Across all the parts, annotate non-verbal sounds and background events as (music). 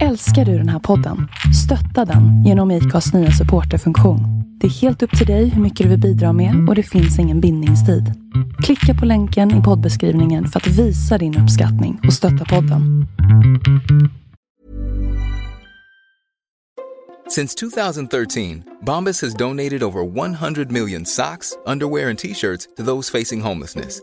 Älskar du den här podden? Stötta den genom IKAs nya supporterfunktion. Det är helt upp till dig hur mycket du vill bidra med och det finns ingen bindningstid. Klicka på länken i poddbeskrivningen för att visa din uppskattning och stötta podden. Since 2013, Bombas has donated over 100 million socks, underwear, and t shirts to those facing homelessness.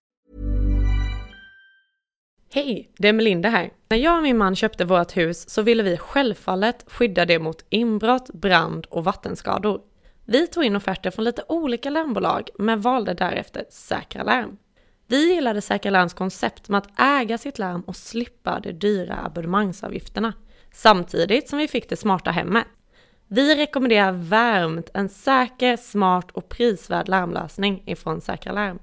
Hej, det är Melinda här. När jag och min man köpte vårt hus så ville vi självfallet skydda det mot inbrott, brand och vattenskador. Vi tog in offerter från lite olika larmbolag men valde därefter Säkra Larm. Vi gillade Säkra Larms koncept med att äga sitt larm och slippa de dyra abonnemangsavgifterna. Samtidigt som vi fick det smarta hemmet. Vi rekommenderar varmt en säker, smart och prisvärd larmlösning ifrån Säkra Larm.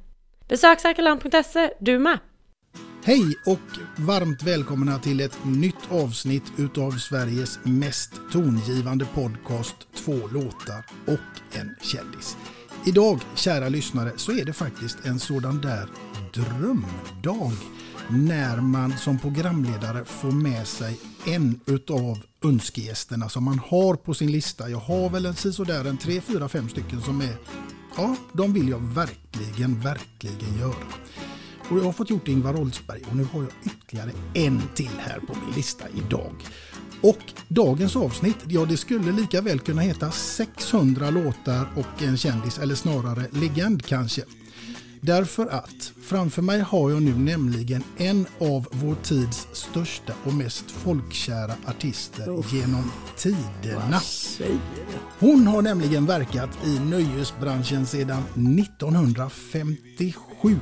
Besök säkralarm.se du med! Hej och varmt välkomna till ett nytt avsnitt utav Sveriges mest tongivande podcast Två låtar och en kändis. Idag, kära lyssnare, så är det faktiskt en sådan där drömdag när man som programledare får med sig en utav önskegästerna som man har på sin lista. Jag har väl en sisådär, en tre, fyra, fem stycken som är, ja, de vill jag verkligen, verkligen göra. Och jag har fått gjort Ingvar Oldsberg och nu har jag ytterligare en till här på min lista idag. Och dagens avsnitt, ja det skulle lika väl kunna heta 600 låtar och en kändis, eller snarare legend kanske. Därför att framför mig har jag nu nämligen en av vår tids största och mest folkkära artister oh, genom tiderna. Hon har nämligen verkat i nöjesbranschen sedan 1957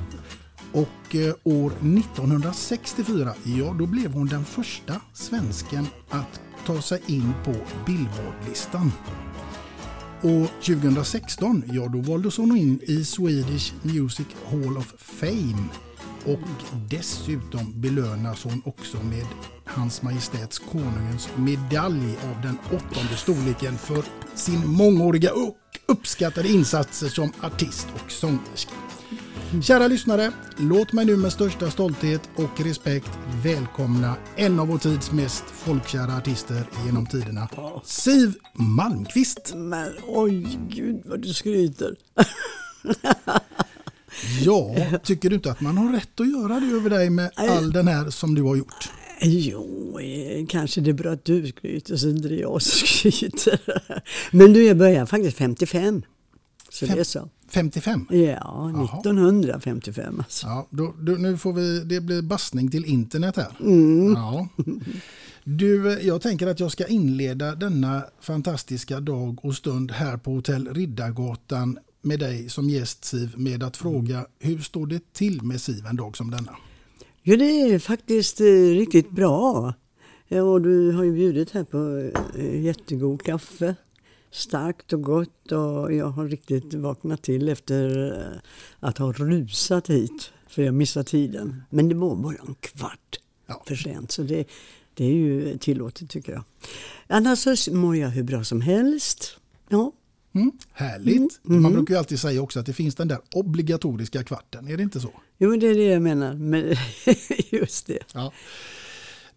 och eh, år 1964, ja då blev hon den första svensken att ta sig in på Billboardlistan. Och 2016, ja då valdes hon in i Swedish Music Hall of Fame. Och dessutom belönas hon också med Hans Majestäts Konungens medalj av den åttonde storleken för sin mångåriga och uppskattade insatser som artist och sångerska. Kära lyssnare, låt mig nu med största stolthet och respekt välkomna en av vår tids mest folkkära artister genom tiderna, Siv Malmqvist. Men oj, gud vad du skryter. (laughs) ja, tycker du inte att man har rätt att göra det över dig med all den här som du har gjort? Jo, eh, kanske det är bra att du skryter så inte det är jag som skryter. (laughs) Men du, jag började faktiskt 55. Så Fem, det är så. 55? Ja, 1955 alltså. Ja, då, då, nu får vi, det blir bastning till internet här. Mm. Ja. (laughs) Du, jag tänker att jag ska inleda denna fantastiska dag och stund här på hotell Riddargatan med dig som gäst Siv med att fråga hur står det till med Siv en dag som denna? Jo, det är faktiskt eh, riktigt bra. och du har ju bjudit här på eh, jättegod kaffe starkt och gott och jag har riktigt vaknat till efter eh, att ha rusat hit. För jag missade tiden. Men det var bara en kvart ja. för sent. Så det, det är ju tillåtet tycker jag. Annars så mår jag hur bra som helst. Ja. Mm, härligt. Mm, mm. Man brukar ju alltid säga också att det finns den där obligatoriska kvarten. Är det inte så? Jo, det är det jag menar. Men (laughs) just det. Ja.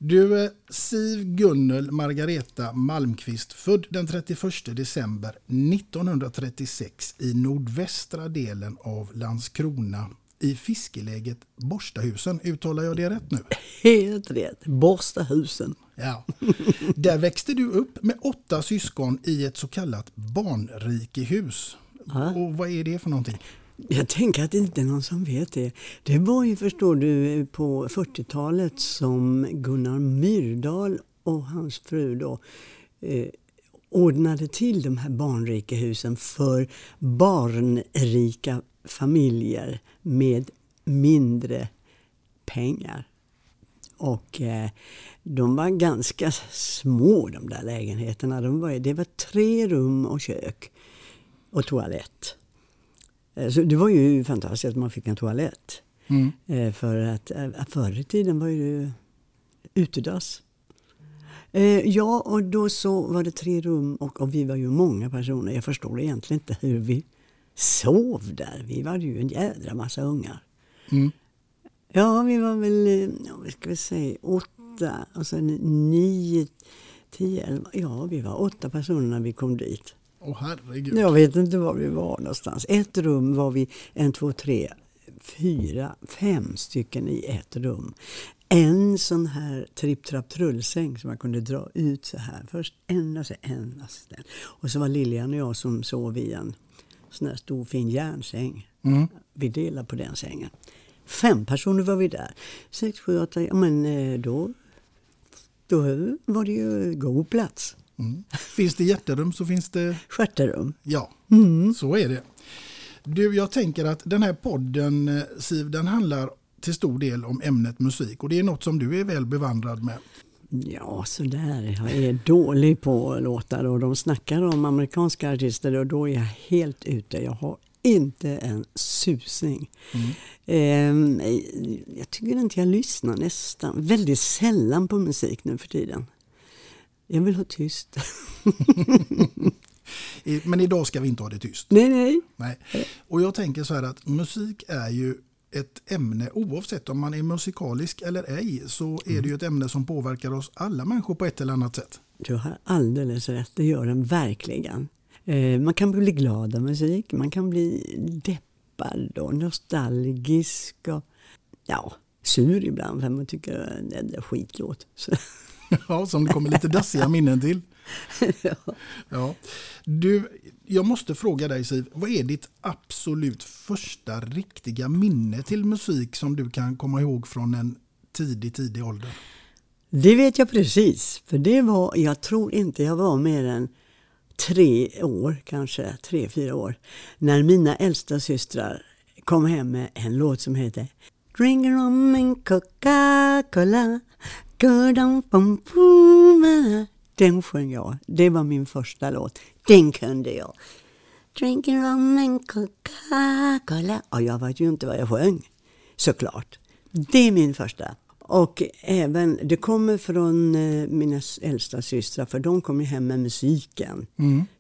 Du, eh, Siv Gunnel Margareta Malmqvist, född den 31 december 1936 i nordvästra delen av Landskrona i fiskeläget Borstahusen. Uttalar jag det rätt nu? (laughs) Helt rätt, Borstahusen. Ja. Där växte du upp med åtta syskon i ett så kallat barnrikehus. Och vad är det för någonting? Jag tänker att det inte är någon som vet det. Det var ju, förstår du, på 40-talet som Gunnar Myrdal och hans fru då eh, ordnade till de här barnrikehusen för barnrika familjer med mindre pengar. Och eh, de var ganska små de där lägenheterna. De var, det var tre rum och kök och toalett. Eh, så det var ju fantastiskt att man fick en toalett. Mm. Eh, för att eh, förr i tiden var ju utedass. Ja, och då så var det tre rum och, och vi var ju många personer. Jag förstår egentligen inte hur vi sov där. Vi var ju en jädra massa ungar. Mm. Ja, vi var väl, vad ska vi säga, åtta och sen nio, tio, elva. Ja, vi var åtta personer när vi kom dit. Åh herregud. Jag vet inte var vi var någonstans. Ett rum var vi en, två, tre, fyra, fem stycken i ett rum. En sån här tripp-trapp-trullsäng som man kunde dra ut så här. Först en och så en assistent. Och så var Lilian och jag som sov i en sån här stor fin järnsäng. Mm. Vi delade på den sängen. Fem personer var vi där. Sex, sju, åtta, ja men eh, då, då var det ju god plats. Mm. Finns det hjärterum så finns det, Stjärterum. ja, Mm. så är det. Du, jag tänker att den här podden, eh, Siv, den handlar till stor del om ämnet musik och det är något som du är väl bevandrad med. Ja, sådär. Jag är dålig på låtar och de snackar om amerikanska artister och då är jag helt ute. Jag har inte en susning. Ehm, jag tycker inte jag lyssnar nästan, väldigt sällan på musik nu för tiden. Jag vill ha tyst. (laughs) Men idag ska vi inte ha det tyst. nej, nej. Nej. Och jag tänker så här att musik är ju ett ämne, oavsett om man är musikalisk eller ej, så är det ju ett ämne som påverkar oss alla människor på ett eller annat sätt. Du har alldeles rätt, det gör den verkligen. Eh, man kan bli glad av musik, man kan bli deppad och nostalgisk och ja, sur ibland för man tycker det är skitlåt. (laughs) (laughs) Ja, som det kommer lite dassiga minnen till. (laughs) Ja. Du, jag måste fråga dig Siv, vad är ditt absolut första riktiga minne till musik som du kan komma ihåg från en tidig, tidig ålder? Det vet jag precis, för det var, jag tror inte jag var mer än tre år, kanske tre, fyra år, när mina äldsta systrar kom hem med en låt som heter Drink rum and Coca-Cola, Puma. Den sjöng jag, det var min första låt, den kunde jag. Drinking rum and Coca-Cola. Och jag vet ju inte vad jag sjöng, såklart. Det är min första. Och även, det kommer från eh, mina äldsta systrar, för de kom ju hem med musiken.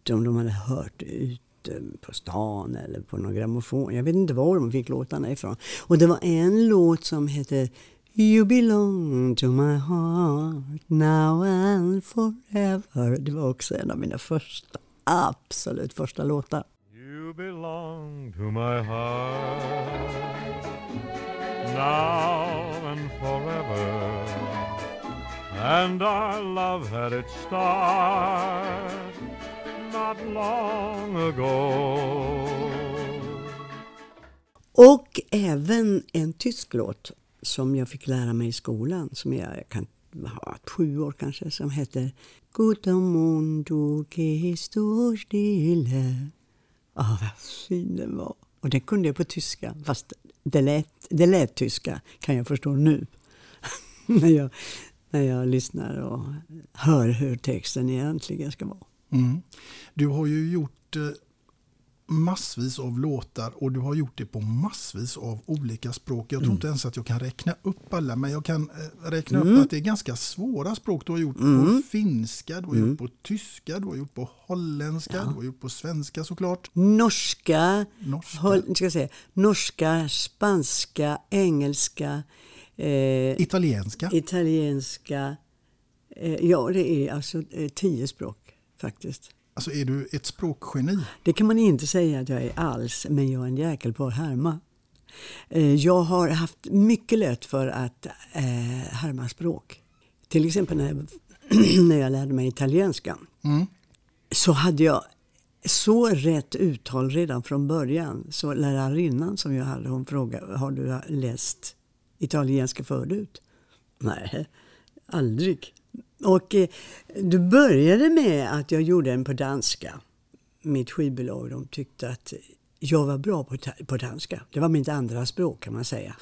De de hade hört ute på stan eller på någon grammofon. Jag vet inte var de fick låtarna ifrån. Och det var en låt som hette You belong to my heart now and forever. Det var också en av mina första, absolut första låtar. You belong to my heart now and forever. And our love had its start not long ago. Och även en tysk låt som jag fick lära mig i skolan, som jag, jag kan ha sju år kanske, som heter Guten Mond, du gehst du. Ah, vad fin den var. Och den kunde jag på tyska, fast det lät, det lät tyska, kan jag förstå nu. (laughs) när, jag, när jag lyssnar och hör hur texten egentligen ska vara. Mm. Du har ju gjort eh, massvis av låtar och du har gjort det på massvis av olika språk. Jag tror inte ens att jag kan räkna upp alla, men jag kan eh, räkna upp att det är ganska svåra språk. Du har gjort på finska, du har gjort på tyska, du har gjort på holländska, du har gjort på svenska såklart. Norska, Norska. Håll, ska säga, norska, spanska, engelska, eh, Italienska. italienska. Eh, ja, det är alltså eh, tio språk faktiskt. Alltså är du ett språkgeni? Det kan man inte säga att jag är alls, men jag är en jäkel på att härma. Eh, jag har haft mycket lätt för att eh, härma språk. Till exempel när jag, (clears throat) när jag lärde mig italienska Mm. så hade jag så rätt uttal redan från början. Så lärarinnan som jag hade, hon frågade, har du läst italienska förut? Nej, aldrig. Och eh, det började med att jag gjorde den på danska. Mitt skivbolag de tyckte att jag var bra på, på danska. Det var mitt andra språk kan man säga.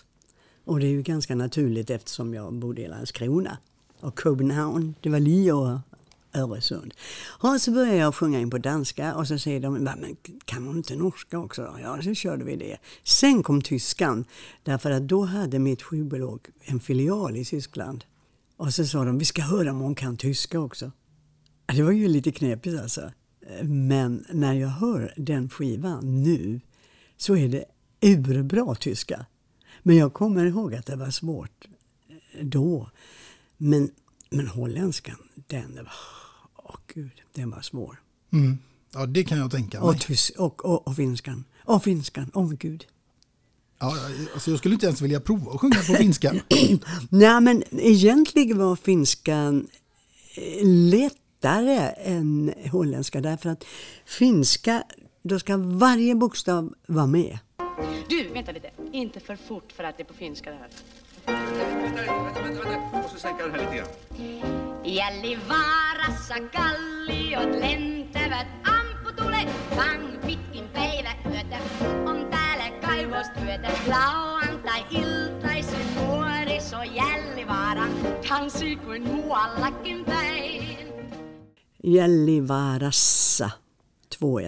Och det är ju ganska naturligt eftersom jag bodde i Landskrona. Och Köpenhamn, det var lite Öresund. Och så började jag sjunga in på danska och så säger de, men kan hon inte norska också? Ja, så körde vi det. Sen kom tyskan, därför att då hade mitt skivbolag en filial i Tyskland. Och så sa de, vi ska höra om hon kan tyska också. Det var ju lite knepigt alltså. Men när jag hör den skivan nu så är det urbra tyska. Men jag kommer ihåg att det var svårt då. Men, men holländskan, den var, åh gud, den var svår. Mm. Ja, det kan jag tänka mig. Och, tys, och, och, och finskan, och finskan, åh oh, gud. Ja, alltså jag skulle inte ens vilja prova att sjunga på finska. (clears throat) Nej, men egentligen var finskan eh, lättare än holländska därför att finska, då ska varje bokstav vara med. Du, vänta lite. Inte för fort för att det är på finska det här. Vänta, vänta, vänta. Jag måste sänka den här lite grann. Gällivaarassa kalliot lentävät amputule, pang pitkin päiväyötä. On täällä kaivostyötä, lauantai-iltaisin nuoriso Jällivaaran tanssii kuin muuallakin päin. Jällivaarassa, två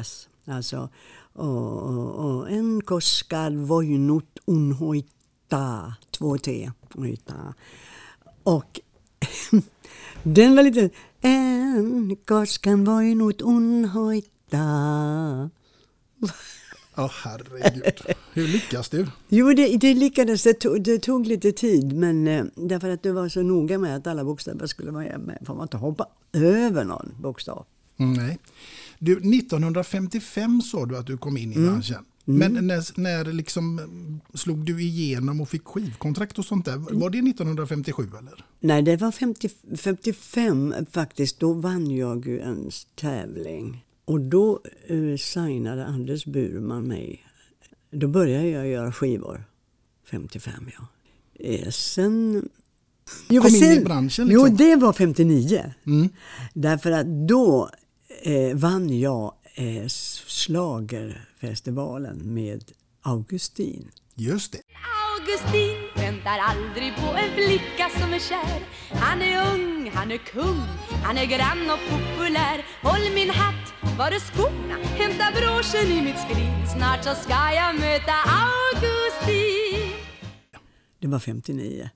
Alltså, och, och, och en koskad voinut unhoittaa, två T, hoitaa. Och (laughs) den var lite... En koskan voinut unhoittaa. Ja, oh, herregud. Hur lyckas du? Jo, det, det lyckades. Det tog, det tog lite tid, men eh, därför att du var så noga med att alla bokstäver skulle vara med. Får man inte hoppa över någon bokstav. Mm, nej. Du, 1955 sa du att du kom in i Mm. branschen. Men när, när liksom slog du igenom och fick skivkontrakt och sånt där? Var det 1957 eller? Nej, det var 50, 55 faktiskt. Då vann jag ju en tävling. Och då eh, signade Anders Burman mig. Då började jag göra skivor. 55 ja. Eh, sen... Jo, Kom in sen, i branschen Jo, liksom. det var 59. Mm. Därför att då eh, vann jag eh, Schlagerfestivalen med Augustin. Just det. Augustin väntar aldrig på en flicka som är kär Han är ung, han är kung, han är grann och populär Håll min hatt, var är skorna? Hämta broschen i mitt skrin Snart så ska jag möta Augustin Det var 59.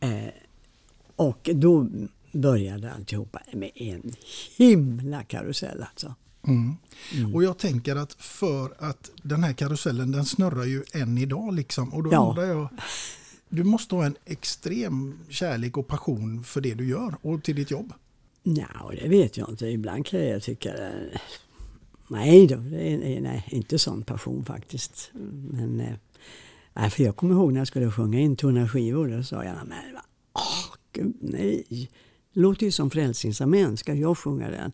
Eh, och då började alltihopa med en himla karusell alltså. Mm. Och jag tänker att för att den här karusellen den snurrar ju än idag liksom. Och då Ja. undrar jag, du måste ha en extrem kärlek och passion för det du gör och till ditt jobb. Ja, det vet jag inte. Ibland kan jag tycka Nej då, det är, nej, inte sån passion faktiskt. Men, eh, nej, för jag kommer ihåg när jag skulle sjunga in Tunna skivor. Då sa jag, men åh, gud, nej. Det låter ju som Frälsningsarmén, ska jag sjunga den?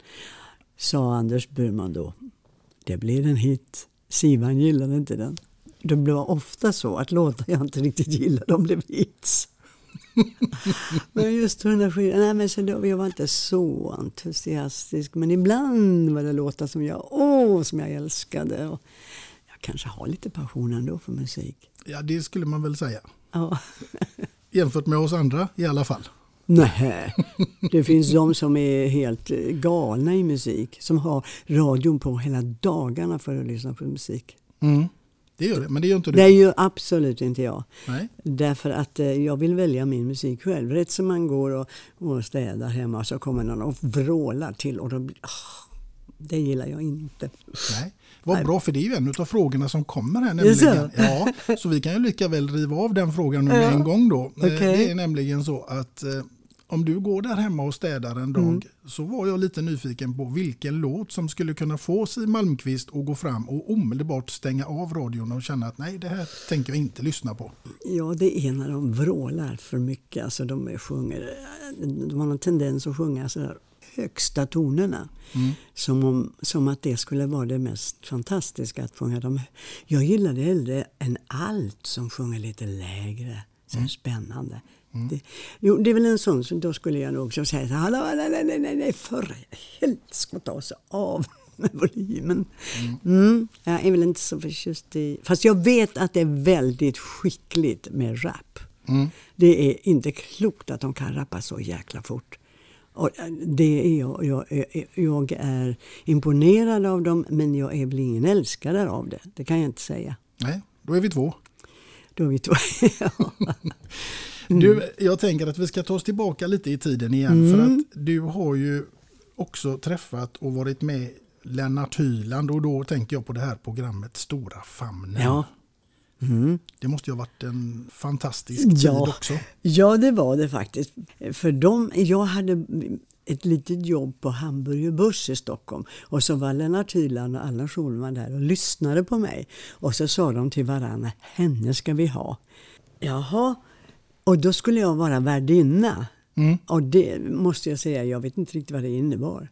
Sa Anders Burman då. Det blir en hit. Sivan gillade inte den. Det blev ofta så att låtar jag inte riktigt gillade, de blev hits. (laughs) men just Tunna skivor, nej men så då, jag var inte så entusiastisk. Men ibland var det låtar som jag, åh, som jag älskade. Och jag kanske har lite passion ändå för musik. Ja, det skulle man väl säga. Ja. Jämfört med oss andra i alla fall. Nej, det finns de som är helt eh, galna i musik. Som har radion på hela dagarna för att lyssna på musik. Mm. Det gör det, men det gör inte du. Det är ju absolut inte jag. Nej. Därför att eh, jag vill välja min musik själv. Rätt som man går och, och städar hemma så kommer någon och vrålar till och då blir, ah, det gillar jag inte. Nej. Vad Nej. bra, för det är ju en av frågorna som kommer här. Nämligen. Ja, så vi kan ju lika väl riva av den frågan nu med Ja. en gång då. Eh, Okej. Det är nämligen så att eh, om du går där hemma och städar en dag Mm. så var jag lite nyfiken på vilken låt som skulle kunna få Siw Malmkvist att gå fram och omedelbart stänga av radion och känna att nej, det här tänker jag inte lyssna på. Ja, det är när de vrålar för mycket. Alltså de är- sjunger, de har en tendens att sjunga sådär högsta tonerna. Mm. Som, om, som att det skulle vara det mest fantastiska att sjunga dem. Jag gillade hellre en alt som sjunger lite lägre. Så Mm. Spännande. Det, jo, det är väl en sån som då skulle jag nog också säga så "Hallå, nej, nej, nej, nej, nej, för helskotta oss av med volymen. Mm. Jag är väl inte så förtjust i, fast jag vet att det är väldigt skickligt med rap. Mm. Det är inte klokt att de kan rappa så jäkla fort. Och det är jag, jag, är- jag är imponerad av dem men jag är väl ingen älskare av det. Det kan jag inte säga. Nej, då är vi två. Då är vi två. Ja. (laughs) Du, jag tänker att vi ska ta oss tillbaka lite i tiden igen. Mm. För att du har ju också träffat och varit med Lennart Hyland och då tänker jag på det här programmet Stora famnen. Ja. Mm. Det måste ju ha varit en fantastisk tid Ja. också. ja, det var det faktiskt. För dem, jag hade ett litet jobb på Hamburger Börs i Stockholm och så var Lennart Hyland och Allan Schulman där och lyssnade på mig. Och så sa de till varandra, henne ska vi ha. Jaha, och då skulle jag vara värdinna. Mm. Och det måste jag säga, jag vet inte riktigt vad det innebar.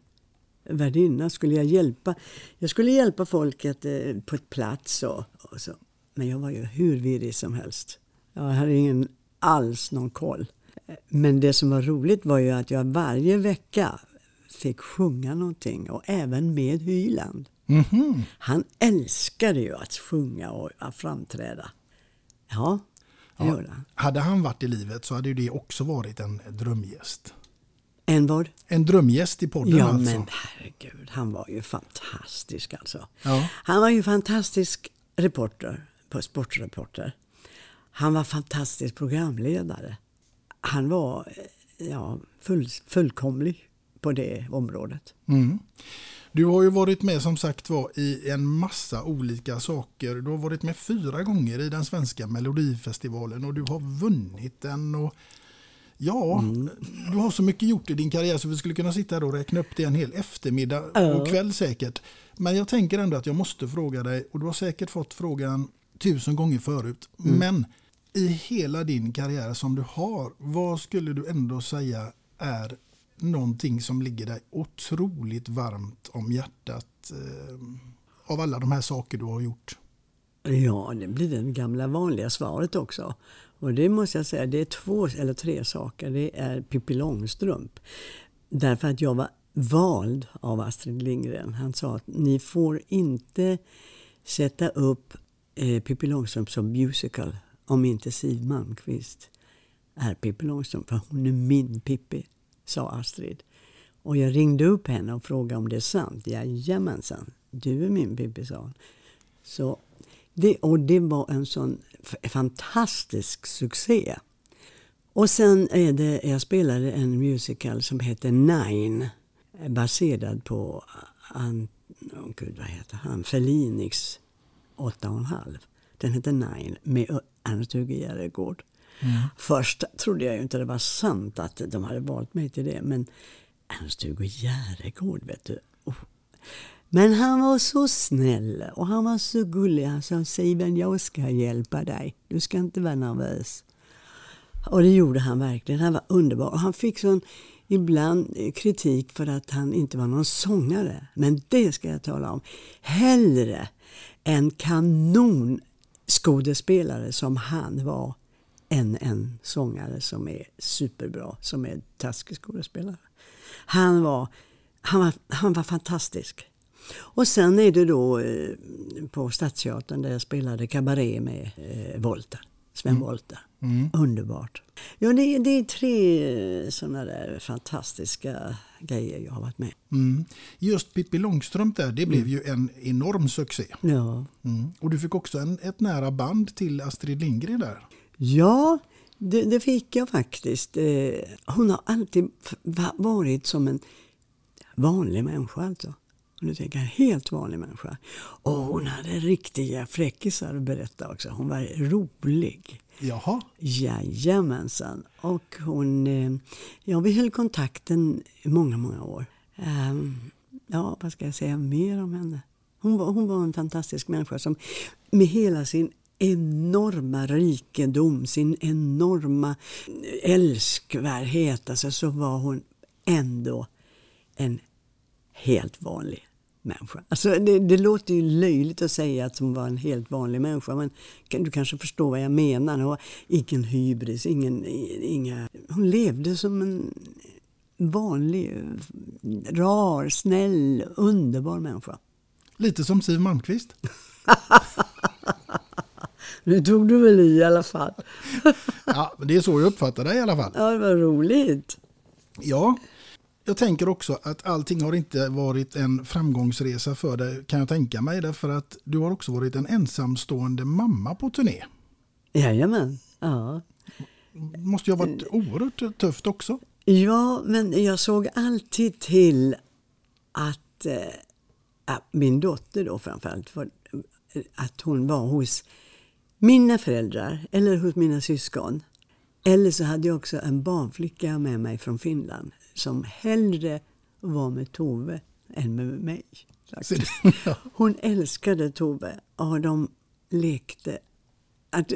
Värdinna, skulle jag hjälpa? Jag skulle hjälpa folket eh, på ett plats och, och så. Men jag var ju hur virrig som helst. Jag hade ingen alls någon koll. Men det som var roligt var ju att jag varje vecka fick sjunga någonting och även med Hyland. Mhm. Han älskade ju att sjunga och att framträda. Ja, det Ja. gjorde han. Hade han varit i livet så hade ju det också varit en drömgäst. En vad? En drömgäst i podden Ja, alltså. men herregud, han var ju fantastisk alltså. Ja. Han var ju fantastisk reporter, sportreporter. Han var fantastisk programledare. Han var ja, full, fullkomlig på det området. Mm. Du har ju varit med som sagt var i en massa olika saker. Du har varit med fyra gånger i den svenska melodifestivalen och du har vunnit den. Och ja, Mm. du har så mycket gjort i din karriär så vi skulle kunna sitta här och räkna upp det en hel eftermiddag och kväll säkert. Men jag tänker ändå att jag måste fråga dig och du har säkert fått frågan tusen gånger förut. Mm. Men i hela din karriär som du har, vad skulle du ändå säga är någonting som ligger dig otroligt varmt om hjärtat eh, av alla de här saker du har gjort? Ja, det blir det gamla vanliga svaret också. Och det måste jag säga, det är två eller tre saker. Det är Pippi Långstrump. Därför att jag var vald av Astrid Lindgren. Han sa att ni får inte sätta upp eh, Pippi Långstrump som musical om inte Siw Malmkvist är Pippi Långstrump. För hon är min Pippi, sa Astrid. Och jag ringde upp henne och frågade om det är sant. Jajamensan, du är min Pippi, sa hon. Så det, och det var en sån fantastisk succé. Och sen är det, jag spelade en musical som heter Nine. Baserad på, an, oh gud vad heter han, Fellinis åtta och en halv. Den heter Nine med Ö- Ernst-Hugo Järegård. Först trodde jag inte det var sant att de hade valt mig till det. Men Ernst-Hugo Järegård, vet du. Oh. Men han var så snäll och han var så gullig. Han sa Siven, jag ska hjälpa dig. Du ska inte vara nervös. Och det gjorde han verkligen. Han var underbar. Och han fick sån ibland kritik för att han inte var någon sångare. Men det ska jag tala om. Hellre en kanonskådespelare som han var än en sångare som är superbra, som är taskig skådespelare. Han var, han, var, han var fantastisk. Och sen är det då eh, på Stadsteatern där jag spelade kabaré med eh, Volter, Sven Volter. Underbart. Ja, det, det är tre sådana där fantastiska grejer jag har varit med. Mm. Just Pippi Långstrump där, det blev ju en enorm succé. Ja. Mm. Och du fick också en, ett nära band till Astrid Lindgren där. Ja, det, det fick jag faktiskt. Eh, Hon har alltid varit som en vanlig människa alltså. Du tänker, en helt vanlig människa. Och hon hade riktiga fräckisar att berätta också. Hon var rolig. Jaha. Jajamensan. Och hon, eh, ja vi höll kontakten i många, många år. Ehm, ja, vad ska jag säga mer om henne? Hon var, hon var en fantastisk människa som med hela sin enorma rikedom, sin enorma älskvärdhet, alltså, så var hon ändå en helt vanlig människa. Alltså det, det låter ju löjligt att säga att hon var en helt vanlig människa men du kanske förstår vad jag menar. Hon var ingen hybris, ingen, inga... Hon levde som en vanlig, rar, snäll, underbar människa. Lite som Siw Malmkvist. Nu (laughs) tog du väl i i alla fall. (laughs) ja, det är så jag uppfattar det i alla fall. Ja, det var roligt. Ja, jag tänker också att allting har inte varit en framgångsresa för dig kan jag tänka mig. Därför att du har också varit en ensamstående mamma på turné. Jajamän. Ja. Måste ju ha varit oerhört tufft också. Ja, men jag såg alltid till att äh, min dotter då framförallt, var, att hon var hos mina föräldrar eller hos mina syskon. Eller så hade jag också en barnflicka med mig från Finland som hellre var med Tove än med mig. (laughs) Hon älskade Tove och de lekte. Att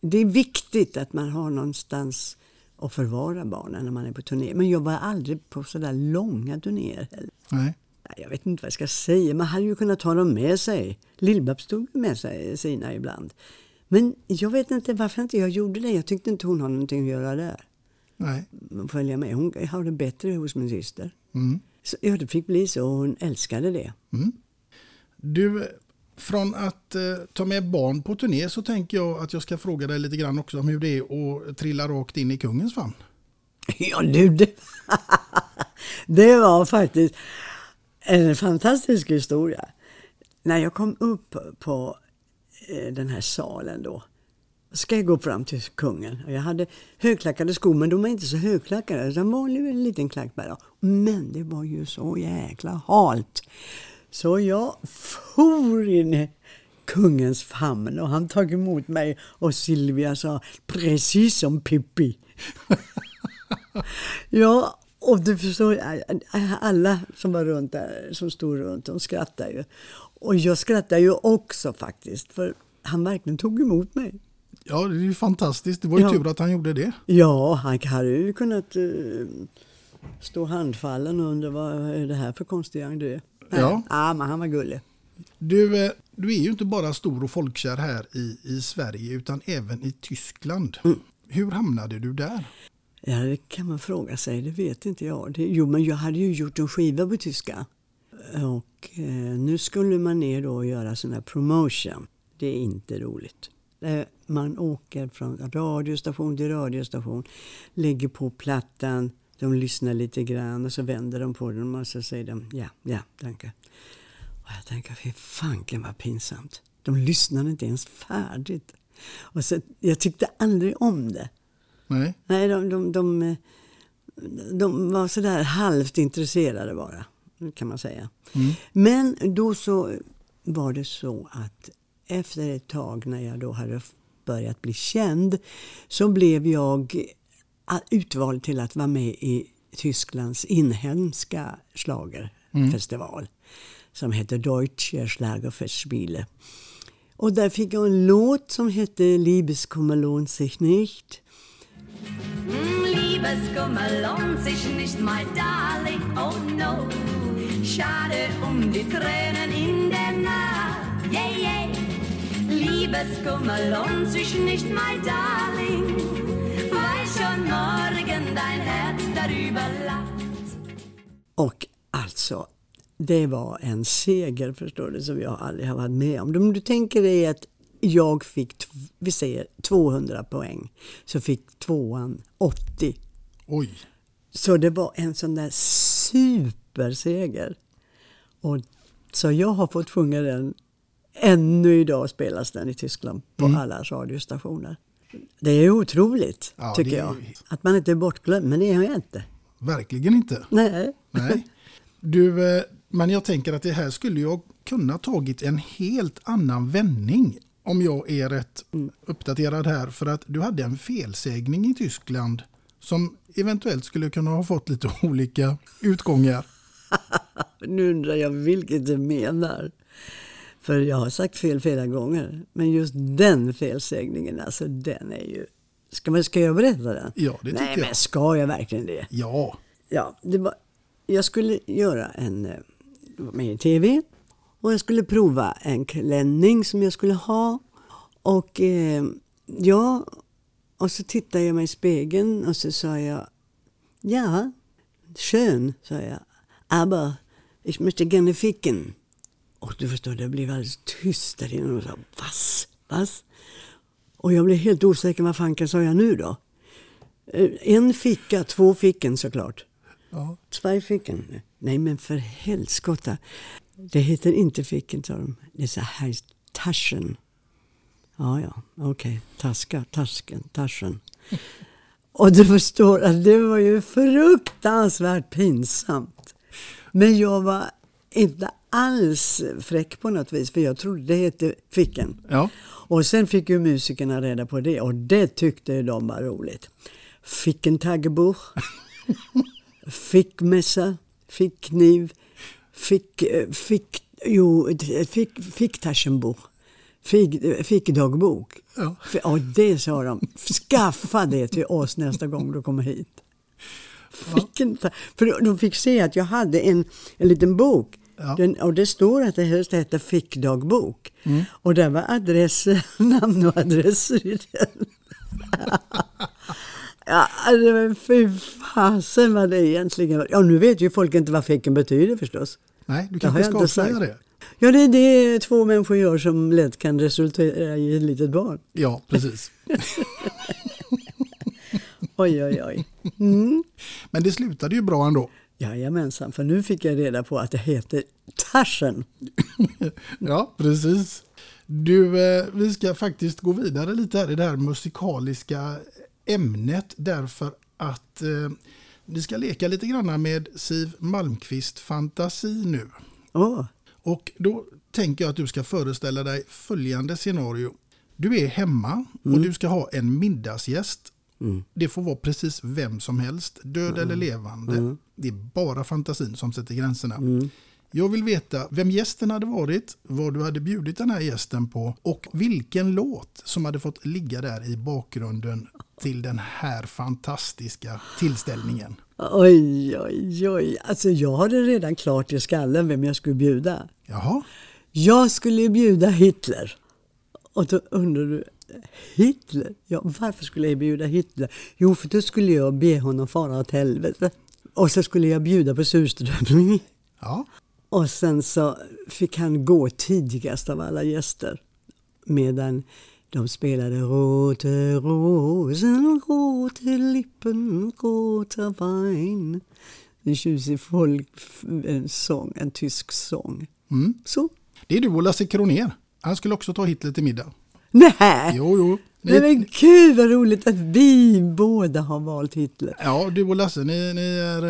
det är viktigt att man har någonstans att förvara barnen när man är på turné. Men jag var aldrig på sådär långa turnéer heller. Nej. Jag vet inte vad jag ska säga. Man hade ju kunnat ta dem med sig. Lill-Babs tog med sig sina ibland. Men jag vet inte varför inte jag gjorde det. Jag tyckte inte hon hade någonting att göra där. Nej. Följa med. Hon har det bättre hos min syster. Mm. Så, ja, det fick bli så. Hon älskade det. Mm. Du, från att eh, ta med barn på turné så tänker jag att jag ska fråga dig lite grann också om hur det är att trilla rakt in i kungens famn. (laughs) Ja, du, det, (laughs) det var faktiskt en fantastisk historia. När jag kom upp på eh, den här salen då ska jag gå fram till kungen. Jag hade högklackade skor, men de var inte så högklackade. En vanlig liten klack bara. Men det var ju så jäkla halt. Så jag for in i kungens famn och han tog emot mig och Silvia sa precis som Pippi. (laughs) ja, och du förstår, alla som var runt där, som stod runt, de skrattade ju. Och jag skrattade ju också faktiskt, för han verkligen tog emot mig. Ja, det är ju fantastiskt. Det var ju Ja. tur att han gjorde det. Ja, han hade ju kunnat uh, stå handfallen och undra vad är det här för konstig? Nej. Ja. ja, men han var gullig. Du, eh, du är ju inte bara stor och folkkär här i, i Sverige utan även i Tyskland. Mm. Hur hamnade du där? Ja, det kan man fråga sig. Det vet inte jag. Det, jo, men jag hade ju gjort en skiva på tyska. Och eh, nu skulle man ner då och göra sån här promotion. Det är inte roligt. Eh, Man åker från radiostation till radiostation, lägger på plattan, de lyssnar lite grann och så vänder de på den och så säger de ja, ja, danke. Och jag tänker, fy fanken vad pinsamt. De lyssnade inte ens färdigt. Och så, jag tyckte aldrig om det. Nej. Nej, de, de, de, de var sådär halvt intresserade bara, kan man säga. Mm. Men då så var det så att efter ett tag när jag då hade börjat bli känd så blev jag utvald till att vara med i Tysklands inhemska schlagerfestival som hette Deutsche Schlagerfestspiele. Och där fick jag en låt som hette Liebeskummer lohnt sich nicht. Mm, Liebeskummer lohnt sich nicht, my darling, oh no. Schade um die Tränen in Liebeskummer lohnt sich nicht, my darling, weil schon morgen dein Herz darüber lacht. Och alltså, det var en seger förstår du som jag aldrig har varit med om. Om du tänker dig att jag fick, vi säger 200 poäng, så fick tvåan 80. Oj. Så det var en sån där superseger. Och, så jag har fått sjunga den. Ännu idag spelas den i Tyskland på Mm. alla radiostationer. Det är otroligt, Ja, tycker är jag. Att man inte är bortglömd, men det är jag inte. Verkligen inte. Nej. Nej. Du, eh, men jag tänker att det här skulle ju ha kunnat tagit en helt annan vändning om jag är rätt uppdaterad här. För att du hade en felsägning i Tyskland som eventuellt skulle kunna ha fått lite (laughs) olika utgångar. (laughs) Nu undrar jag vilket du menar. För jag har sagt fel flera gånger. Men just den felsägningen, alltså den är ju... Ska, man, ska jag berätta den? Ja, det tycker Nej, jag. men ska jag verkligen det? Ja, Ja, det var jag skulle göra en, eh, vara med i TV och jag skulle prova en klänning som jag skulle ha. Och eh, ja, och så tittade jag mig i spegeln och så sa jag, ja, schön, sa jag, aber ich möchte gerne ficken. Och du förstår, det blev alldeles tyst där inne och sa, vas, vas? Och jag blev helt osäker, vad fanken sa jag nu då? Eh, En ficka, två ficken såklart. Ja. Två ficken. Nej men för helskotta. Det heter inte ficken sa de. Det är så här taschen. Ja ja, okej. Taska, tasken, taschen. Och du förstår att det var ju fruktansvärt pinsamt. Men jag var inte alls fräck på något vis för jag trodde det hette ficken. Ja. Och sen fick ju musikerna reda på det och det tyckte de var roligt. Fickentagebuch, (laughs) fickmässa, fickkniv, fick, eh, fick, jo, fick, ficktaschenbuch, fick, fickdagbok. Ja. F- Och det sa de, skaffa det till oss nästa gång du kommer hit. Fick inte, för de fick se att jag hade en, en liten bok Ja. den, och det står att det heter fickdagbok. Och där var adress, (laughs) namn och adresser i den. (laughs) ja, det var, fy fasen vad det egentligen var. Ja, nu vet ju folk inte vad ficken betyder förstås. Nej, du kanske ska avslöja det. Ja, det är det två människor gör som lätt kan resultera i ett litet barn. Ja, precis. (laughs) Oj, oj, oj. Mm. Men det slutade ju bra ändå. Jajamensan, för nu fick jag reda på att det heter Taschen. (laughs) Ja, precis. Du, eh, vi ska faktiskt gå vidare lite här i det här musikaliska ämnet därför att eh, vi ska leka lite grann med Siv Malmqvist fantasi nu. Åh, Och då tänker jag att du ska föreställa dig följande scenario. Du är hemma och du ska ha en middagsgäst. Det får vara precis vem som helst, död eller levande. Det är bara fantasin som sätter gränserna. Jag vill veta vem gästen hade varit, vad du hade bjudit den här gästen på och vilken låt som hade fått ligga där i bakgrunden till den här fantastiska tillställningen. oj, oj, oj. Alltså jag hade redan klart i skallen vem jag skulle bjuda. Jaha, Jag skulle bjuda Hitler. Och då undrar du, Hitler? Ja, varför skulle jag bjuda Hitler? Jo, för då skulle jag be honom fara åt helvete. Och så skulle jag bjuda på surströmming. ja, Och sen så fick han gå tidigast av alla gäster. Medan de spelade Rote rosen, rote lippen, roter Wein. En tjusig folk, en en tysk sång. Mm. Så. det är du och Lasse Kroner. Han skulle också ta Hitler till middag. Nej! Jo, jo. Nej men gud vad roligt att vi båda har valt Hitler. Ja, du och Lasse, ni, ni, är,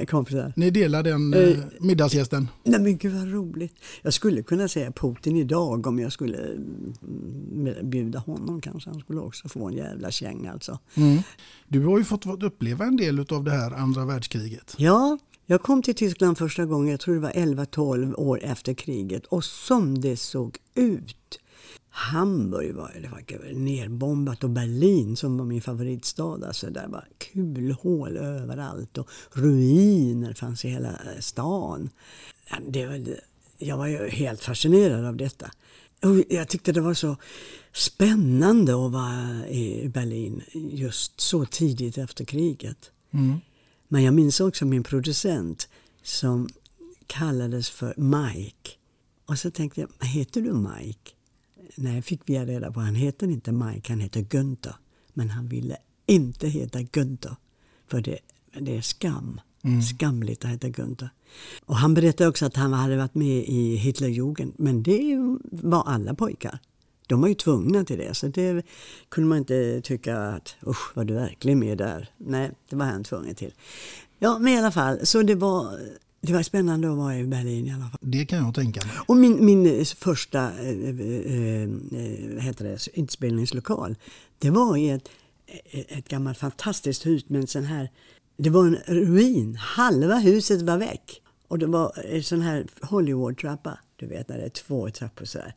eh, Kompisar. ni delar den eh, middagsgästen. Nej men gud vad roligt. Jag skulle kunna säga Putin idag om jag skulle mm, bjuda honom kanske. Han skulle också få en jävla käng alltså. Du har ju fått fått uppleva en del av det här andra världskriget. Ja, jag kom till Tyskland första gången, jag tror det var 11-12 år efter kriget. Och som det såg ut. Hamburg var det var nerbombat och Berlin som var min favoritstad. Alltså där var kulhål överallt och ruiner fanns i hela eh, stan. Det var, jag var ju helt fascinerad av detta. Och jag tyckte det var så spännande att vara i Berlin just så tidigt efter kriget. Men jag minns också min producent som kallades för Mike. Och så tänkte jag, heter du Mike? Nej, fick vi reda på. Han heter inte Mike, han heter Günther. Men han ville inte heta Günther. För det, det är skam. Skamligt att heta Günther. Och han berättade också att han hade varit med i Hitlerjugend. Men det var alla pojkar. De var ju tvungna till det. Så det kunde man inte tycka att usch, var du verkligen med där? Nej, det var han tvungen till. Ja, men i alla fall. Så det var, det var spännande att vara i Berlin i alla fall. Det kan jag tänka mig. Och min, min eh, första eh, eh, eh, heter det, inspelningslokal, det var i ett, ett gammalt fantastiskt hus med en sån här, det var en ruin, halva huset var väck. Och det var en sån här Hollywood-trappa, du vet när det är två trappor så här.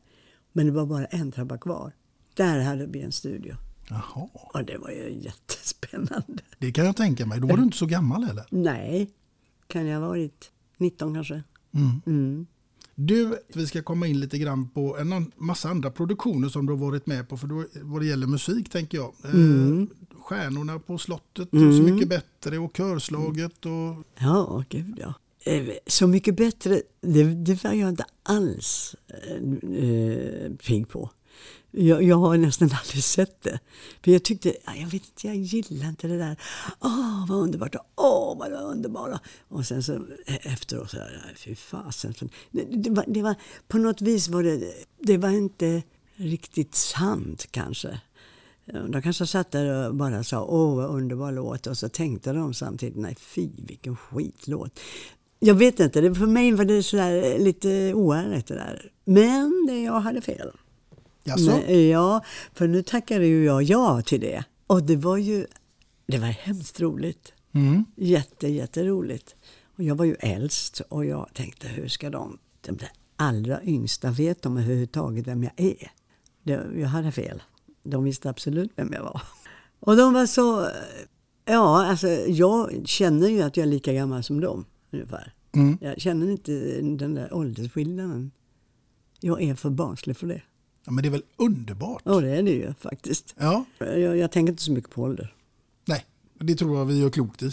Men det var bara en trappa kvar. Där hade vi en studio. Jaha, Och det var ju jättespännande. det kan jag tänka mig. Då var du inte så gammal heller. Nej, kan jag ha varit 19 kanske. Mm. Mm. Du, vi ska komma in lite grann på en massa andra produktioner som du har varit med på. För då, vad det gäller musik tänker jag. Eh, Mm. Stjärnorna på slottet Mm. och Så mycket bättre och körslaget. Och, Ja, gud ja. Eh, Så mycket bättre, det, det var jag inte alls eh, eh, pigg på. Jag, jag har nästan (laughs) aldrig sett det. För jag tyckte, jag vet inte, jag gillar inte det där. Åh, vad underbart, åh, vad det underbara. Och sen så e-, efteråt så, här, fy fasen. Det, det, var, det var, på något vis var det, det var inte riktigt sant kanske. De kanske satt där och bara sa åh vad underbar låt och så tänkte de samtidigt nej fy vilken skitlåt. Jag vet inte, det, för mig var det sådär lite oärligt det där. Men det, jag hade fel. Jaså? Nej, ja, för nu tackade ju jag ja till det. Och det var ju det var hemskt roligt. Mm. Jätte, jätteroligt. Och jag var ju äldst och jag tänkte hur ska de, de där allra yngsta, vet de överhuvudtaget vem jag är? Jag hade fel. De visste absolut vem jag var. Och de var så, ja alltså jag känner ju att jag är lika gammal som dem ungefär. Mm. Jag känner inte den där åldersskillnaden. Jag är för barnslig för det. Ja, men det är väl underbart? Ja det är det ju faktiskt. Ja, Jag, jag tänker inte så mycket på ålder. nej, det tror jag vi gör klokt i.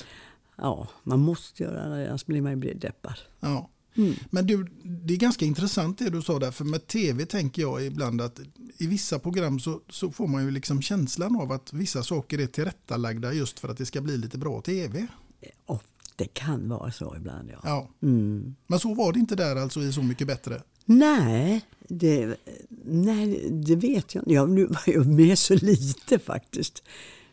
Ja, man måste göra det, annars blir man ju deppad. Ja. Mm. Men du, det är ganska intressant det du sa där, för med tv tänker jag ibland att i vissa program så, så får man ju liksom känslan av att vissa saker är tillrättalagda just för att det ska bli lite bra tv. Och det kan vara så ibland ja. Ja. Mm. Men så var det inte där alltså i Så mycket bättre. Nej, det, nej, det vet jag inte. Jag var jag med så lite faktiskt.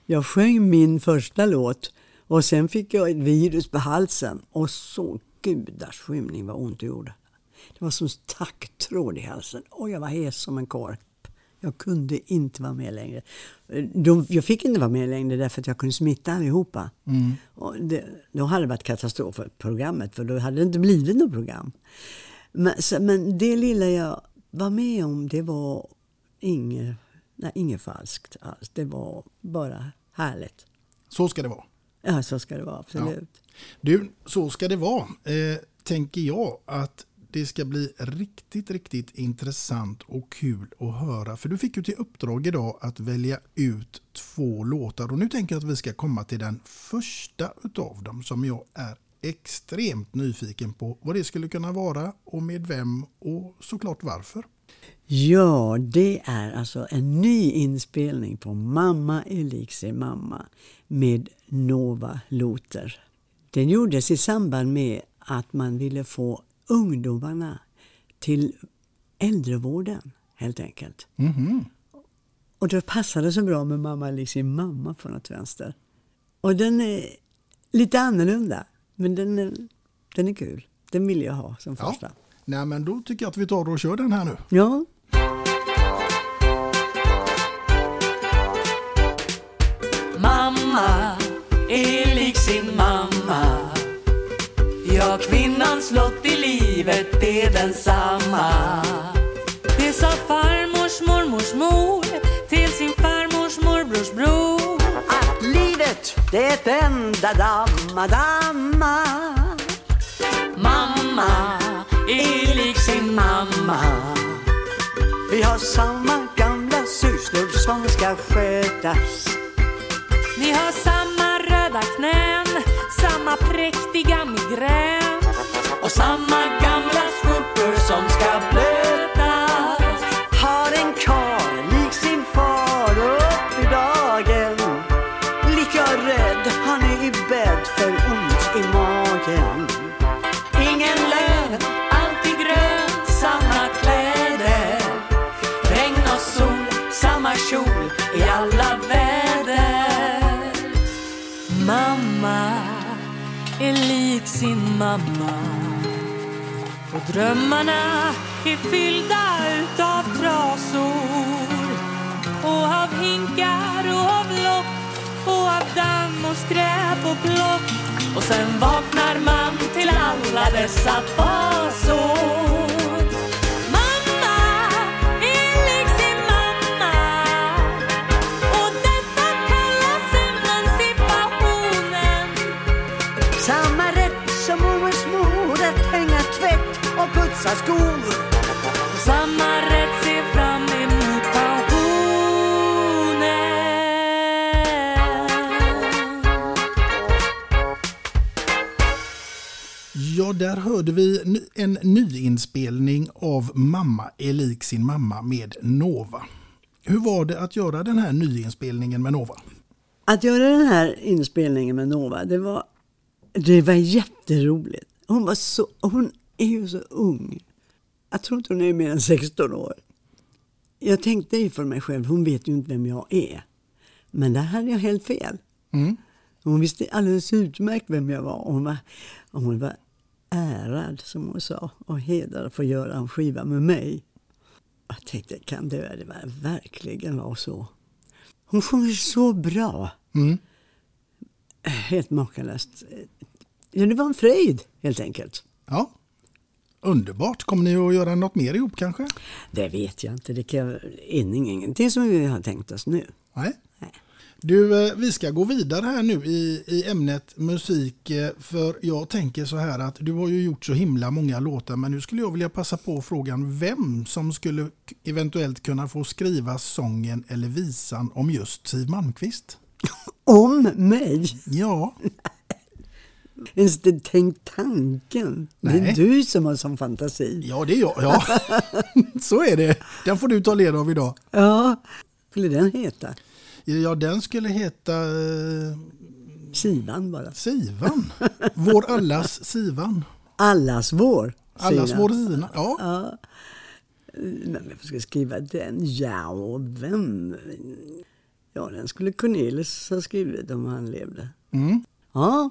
Jag sjöng min första låt och sen fick jag ett virus på halsen och så gudars skymning vad ont det gjorde. Det var som tacktråd i halsen och jag var hes som en korp. Jag kunde inte vara med längre. De, jag fick inte vara med längre därför att jag kunde smitta allihopa. Mm. Och det, då hade det varit katastrof för programmet för då hade det inte blivit något program. Men, så, men det lilla jag var med om det var inget, nej, inget falskt alls. Det var bara härligt. Så ska det vara. Ja, så ska det vara, absolut. Du, så ska det vara. Eh, tänker jag att det ska bli riktigt, riktigt intressant och kul att höra. För du fick ju till uppdrag idag att välja ut två låtar. Och nu tänker jag att vi ska komma till den första utav dem som jag är extremt nyfiken på vad det skulle kunna vara och med vem och såklart varför. Ja, det är alltså en ny inspelning på Mamma är lik sin mamma med Nova Loter. Den gjordes i samband med att man ville få ungdomarna till äldrevården helt enkelt. Mhm. Och det passade så bra med Mamma är lik sin mamma på något vänster. Och den är lite annorlunda, men den är, den är kul. Den vill jag ha som Ja. första. Nej, men då tycker jag att vi tar och kör den här nu. Ja. Mamma är lik sin mamma Ja, kvinnans lott i livet är densamma Det sa farmors mormors mor till sin farmors det är ett enda damma-damma Mamma är lik sin mamma. Vi har samma gamla sysslor som ska skötas. Ni har samma röda knän, samma präktiga migrän och samma gamla skjortor mamma. Och drömmarna är fyllda utav trasor. Och av hinkar och av lock. Och av damm och skräp och plock. Och sen vaknar man till alla dessa fasor. Vita skor. Samma rätt ser fram emot pensionen. Ja, där hörde vi ny- en nyinspelning av Mamma är lik sin mamma med Nova. Hur var det att göra den här nyinspelningen med Nova? Att göra den här inspelningen med Nova, det var, det var jätteroligt. Hon, var så, hon är ju så ung. Jag tror inte hon är mer än 16 år. Jag tänkte ju för mig själv, hon vet ju inte vem jag är. Men där hade jag helt fel. Mm. Hon visste alldeles utmärkt vem jag var. Hon var, hon var ärad, som hon sa, och hedrad att få göra en skiva med mig. Jag tänkte, kan det verkligen vara så? Hon sjunger så bra. Mm. Helt makalöst. Ja, det var en fröjd, helt enkelt. Ja, underbart. Kommer ni att göra något mer ihop kanske? Det vet jag inte. Det kan, in- ingenting som vi har tänkt oss nu. Nej. Du, eh, vi ska gå vidare här nu i, i ämnet musik. eh, För jag tänker så här att du har ju gjort så himla många låtar. Men nu skulle jag vilja passa på frågan vem som skulle eventuellt kunna få skriva sången eller visan om just Siw Malmkvist. Om mig? Ja. (laughs) Ens tänkt tanken. Det Nej. är du som har sån fantasi. Ja, det är jag. Ja. (laughs) så är det. Den får du ta led av idag. Ja, skulle den heta? Ja, den skulle heta... eh, Sivan bara. Sivan. Vår allas Sivan. Allas vår. Allas vår Sina. Ja. ja. Men vem ska skriva den? Ja, och vem? Ja, den skulle Cornelis ha skrivit om han levde. Mm. Ja,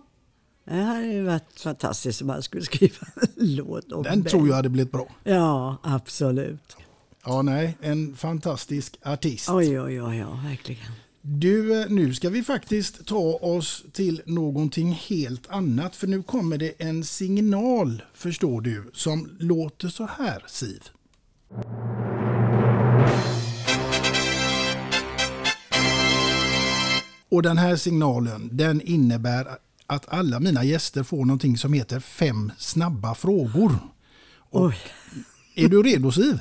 det hade ju varit fantastiskt om han skulle skriva en (laughs) låt om Den mig. tror jag hade blivit bra. Ja, absolut. Ja, nej, en fantastisk artist. Oj, oj, oj, ja, verkligen. Du, eh, nu ska vi faktiskt ta oss till någonting helt annat. För nu kommer det en signal, förstår du, som låter så här, Siv. Och den här signalen, den innebär att alla mina gäster får någonting som heter fem snabba frågor. Och Oj. Är du redo Siv?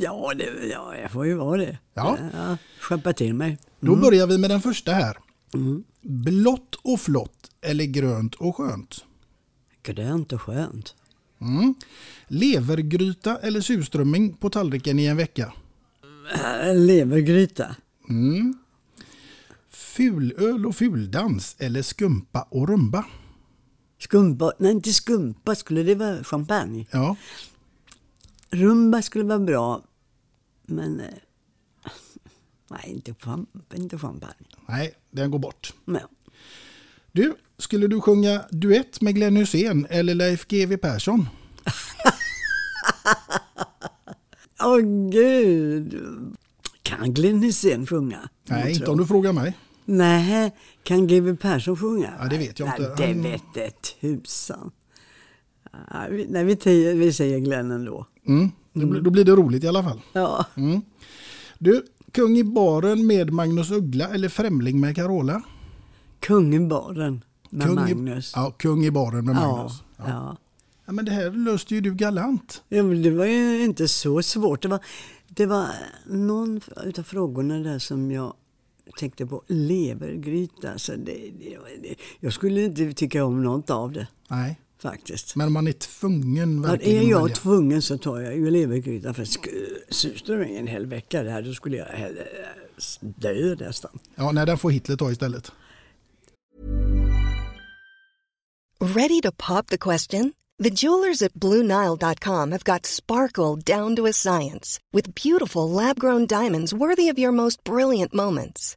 Ja, det, ja, jag får ju vara det. Ja. ja skärpa till mig. Då Mm. börjar vi med den första här. Blått och flott eller grönt och skönt? Grönt och skönt. Mm. Levergryta eller surströmming på tallriken i en vecka? Äh, Levergryta. Mm. Fulöl och fuldans eller skumpa och rumba? Skumpa, nej inte skumpa, skulle det vara champagne? Ja. Rumba skulle vara bra, men eh, nej, inte, inte champagne. Nej, den går bort. Men, Du, skulle du sjunga duett med Glenn Hysén eller Leif GW Persson? Åh gud! Kan Glenn Hysén sjunga? Nej, inte om du frågar mig. Nej, kan GW Persson sjunga? Ja, det vet jag nej, inte. Det vet det tusan. Ja, Nej, vi, säger- vi säger Glenn ändå. Mm. Då, blir- då blir det roligt i alla fall. Ja. Mm. Du, Kung i baren med Magnus Uggla eller Främling med Carola? Kung i baren med Kung Magnus. I, ja, Kung i baren med Ja, Magnus. ja. Ja, men det här löste ju du galant. Ja, men det var ju inte så svårt. Det var, det var någon av frågorna där som jag tänkte på. Levergryta. Så det, det, det, jag skulle inte tycka om något av det Nej, faktiskt. men man är tvungen Ja, verkligen är jag välja. tvungen så tar jag ju levergryta. För sk- surströmming en hel vecka, det här, då skulle jag dö nästan. Ja, nej, den får Hitler ta istället. Ready to pop the question? The jewelers at BlueNile.com have got sparkle down to a science with beautiful lab grown diamonds worthy of your most brilliant moments.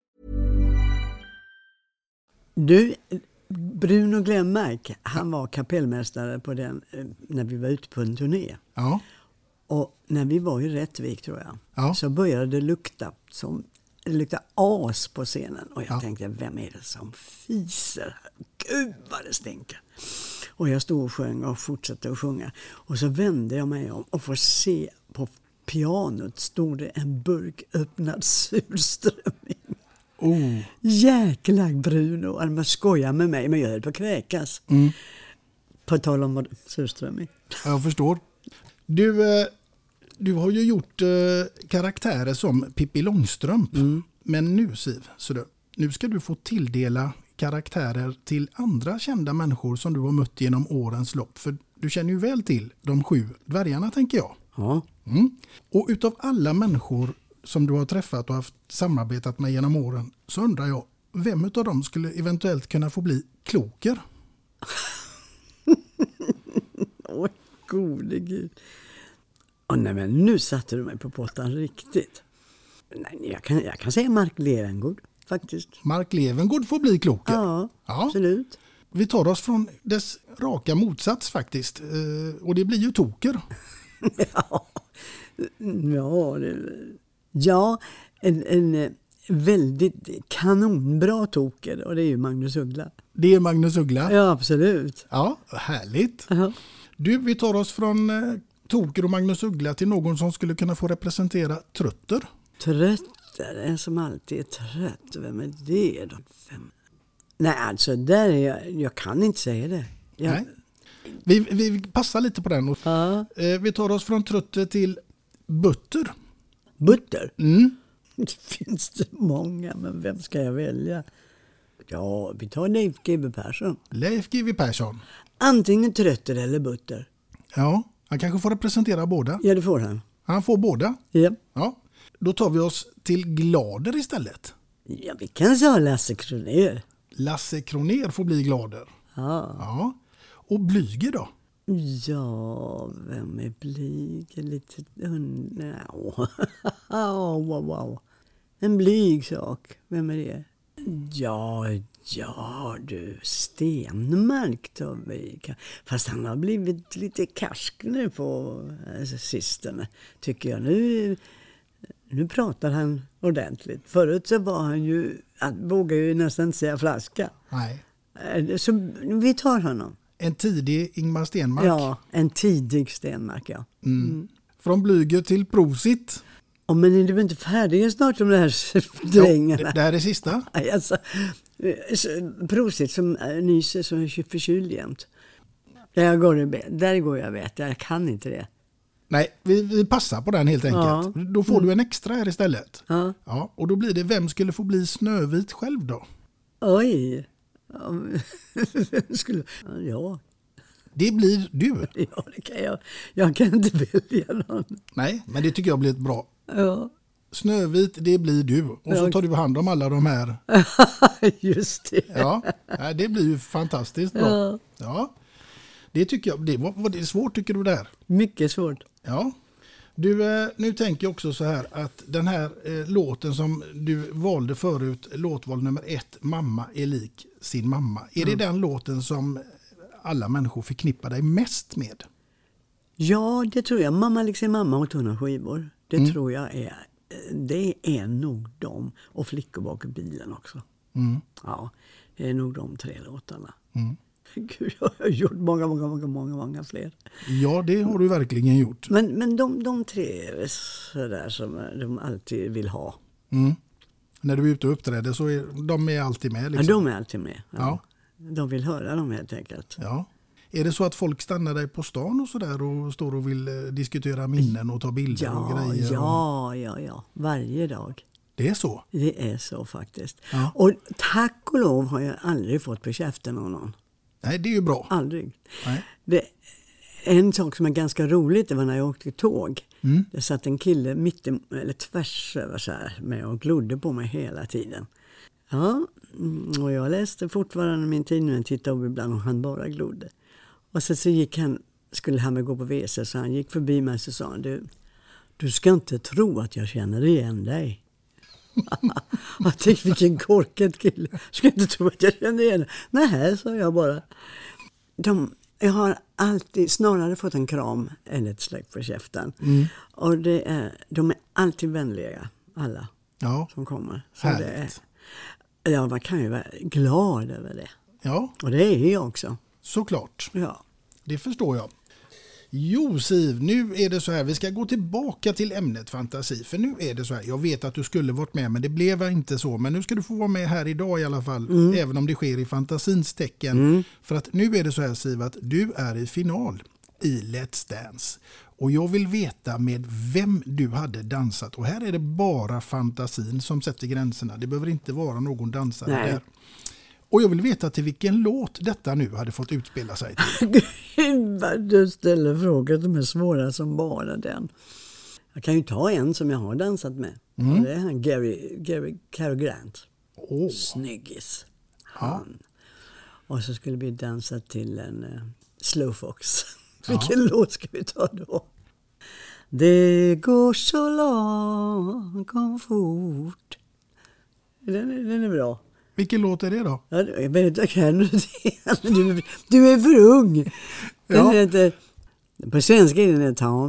Du, Bruno Glenmark, han var kapellmästare på den eh, när vi var ute på en turné. Ja. Och när vi var i Rättvik tror jag, Ja. så började det lukta som det luktade as på scenen. Och jag Ja. tänkte, vem är det som fiser? Gud vad det stinker! Och jag stod och sjöng och fortsatte att sjunga. Och så vände jag mig om och får se på pianot stod det en burk öppnad (laughs) surströmming. Oh. Jäklar Bruno! Han bara skojar med mig, men jag höll på att kräkas. Mm. På tal om surströmming. Jag förstår. Du, eh, du har ju gjort eh, karaktärer som Pippi Långstrump. Men nu Siv, så du, nu ska du få tilldela karaktärer till andra kända människor som du har mött genom årens lopp. För du känner ju väl till de sju dvärgarna tänker jag. Ja. Mm. Och utav alla människor som du har träffat och haft samarbetat med genom åren så undrar jag, vem utav dem skulle eventuellt kunna få bli kloker? (laughs) Åh, gode gud. Åh, nej, men nu satte du mig på pottan riktigt. Nej, jag, kan, jag kan säga Mark Levengood faktiskt. Mark Levengood får bli kloker. Ja, Ja. absolut. Vi tar oss från dess raka motsats faktiskt. Eh, Och det blir ju toker. (laughs) Ja, det, ja en, en eh, väldigt kanonbra toker och det är ju Magnus Uggla. Det är Magnus Uggla. Ja, absolut. Ja, härligt. Du, vi tar oss från eh, Toker och Magnus Uggla till någon som skulle kunna få representera Trötter. Trötter, en som alltid är trött. Vem är det då? Vem? Nej, alltså där är jag, jag kan inte säga det. Jag, Nej. Vi, vi passar lite på den. Och, eh, vi tar oss från Trötter till Butter. Butter? Mm. Det (laughs) finns det många, men vem ska jag välja? Ja, vi tar Leif GW Persson. Leif GW Persson. Antingen Trötter eller Butter. Ja, han kanske får representera båda. Ja, det får han. Han får båda. Ja. Ja. Då tar vi oss till Glader istället. Ja, vi kan säga Lasse Kronér. Lasse Kroner får bli Glader. Ja. Ja. Och Blyger då? Ja, vem är blyg? Lite... un- Wow. wow, wow. En blyg sak. Vem är det? Ja, ja du. Stenmark tar vi. Fast han har blivit lite karsk nu på eh, sistone, tycker jag. Nu, nu pratar han ordentligt. Förut så var han ju... Han vågar ju nästan inte säga flaska. Nej. Eh, Så vi tar honom. En tidig Ingmar Stenmark. Ja, en tidig Stenmark, ja. Mm. Från Blyger till Prosit. Oh, men är du inte färdiga snart de där (laughs) drängarna? det, det här är sista. Alltså, så- Prosit som eh, nyser som är förkyld jämt. Där går, det, där går jag vet, jag kan inte det. Nej, vi, vi passar på den helt enkelt. Ja. Mm. Då får du en extra här istället. Ja. Ja, och då blir det, vem skulle få bli Snövit själv då? Oj! Ja, vem (laughs) skulle, ja, Det blir du. ja, det kan jag. Jag kan inte välja någon. Nej, men det tycker jag blir ett bra. Ja, Snövit, det blir du. Och så tar du hand om alla de här. (laughs) just det. Ja, det blir ju fantastiskt bra. Ja. Ja. Det tycker jag, det var, var det svårt tycker du där? Mycket svårt. Ja. Du, eh, nu tänker jag också så här att den här eh, låten som du valde förut, låtval nummer ett, Mamma är lik sin mamma. Är det Mm. den låten som alla människor förknippar dig mest med? Ja, det tror jag. Mamma liksom mamma och tunna skivor. Det Mm. tror jag är, det är nog de. Och Flickor bakom bilen också. Mm. Ja, det är nog de tre låtarna. (laughs) Gud, jag har gjort många, många, många, många, många fler. Ja, det har du verkligen gjort. Men, men de, de tre är sådär som de alltid vill ha. Mm. När du är ute och uppträder så är de är alltid med. Ja, Liksom. de är alltid med. Ja. De vill höra dem helt enkelt. Ja. Är det så att folk stannar dig på stan och sådär och står och vill eh, diskutera minnen och ta bilder och Ja, grejer? ja, ja, ja. Varje dag. Det är så? Det är så faktiskt. Ja. Och tack och lov har jag aldrig fått på käften av någon. Nej, det är ju bra. Aldrig. Nej. Det en sak som är ganska roligt det var när jag åkte tåg. Mm. Det satt en kille mitt i, eller tvärs över så här med och glodde på mig hela tiden. Ja, mm, och jag läste fortfarande min tidning och tittade upp ibland och han bara glodde. Och så, så gick han, skulle han gå på WC så han gick förbi mig och så sa han du, du ska inte tro att jag känner igen dig. (laughs) jag tänkte vilken korkad kille. Ska inte tro att jag känner igen. Nej, sa jag bara. De, jag har alltid snarare fått en kram än ett släck på käften. Mm. Och det är, de är alltid vänliga, alla Ja, som kommer. Så det är, ja, man kan ju vara glad över det. Ja, Och det är jag också. såklart. Ja. Det förstår jag. Jo Siv, nu är det så här, vi ska gå tillbaka till ämnet fantasi. För nu är det så här, jag vet att du skulle varit med men det blev inte så. Men nu ska du få vara med här idag i alla fall. Mm. Även om det sker i fantasins tecken. För att nu är det så här Siv att du är i final i Let's Dance. Och jag vill veta med vem du hade dansat. Och här är det bara fantasin som sätter gränserna. Det behöver inte vara någon dansare Nej. där. Och jag vill veta till vilken låt detta nu hade fått utspela sig (laughs) till. Du ställer frågor som är svåra som bara den. Jag kan ju ta en som jag har dansat med. Mm. Det är han Gary, Gary Cary Grant. Åh. Snyggis. Han. Och så skulle vi dansa till en uh, Slowfox. (laughs) Vilken låt ska vi ta då? Det går så lagom fort. Den den är bra. Vilken låt är det då? Ja, jag vet inte, kan du det? Du, är för ung. Den Ja. heter, på svenska är den Ta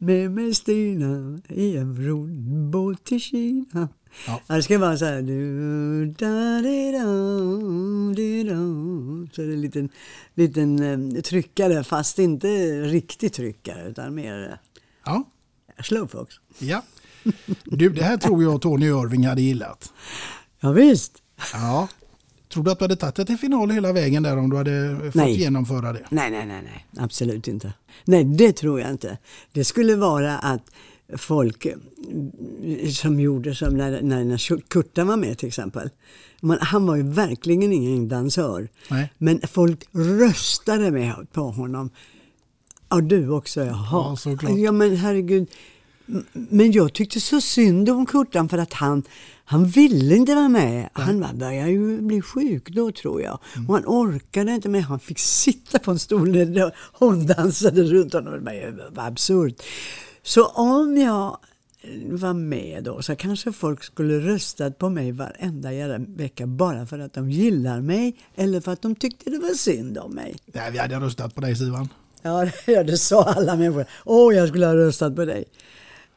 med mig Stina i en roddbåt till Kina. Ja. Ja, det ska vara så här. Du, da, di, da, di, da. Så det är en liten, liten eh, tryckare, fast inte riktig tryckare utan mer Ja. eh, slowfox. Ja. Du, det här tror jag Tony Irving hade gillat. Ja, visst. Ja. Tror du att du hade tagit det till final hela vägen där om du hade fått Nej. genomföra det? Nej, nej, nej, nej, absolut inte. Nej, det tror jag inte. Det skulle vara att folk eh, som gjorde som när, när, när Kurtan var med till exempel. Man, han var ju verkligen ingen dansör. Nej. Men folk röstade med på honom. Ja, du också, jaha. Ja, såklart. Ja, men herregud. Men jag tyckte så synd om Kurtan för att han, han ville inte vara med. Han började ju bli sjuk då tror jag. Mm. Och han orkade inte med. Han fick sitta på en stol när hon dansade runt honom. Det var absurt. Så om jag var med då så kanske folk skulle röstat på mig varenda jävla vecka bara för att de gillar mig eller för att de tyckte det var synd om mig. Nej, vi hade röstat på dig Sivan. Ja, (laughs) det, sa alla människor. Åh, jag skulle ha röstat på dig.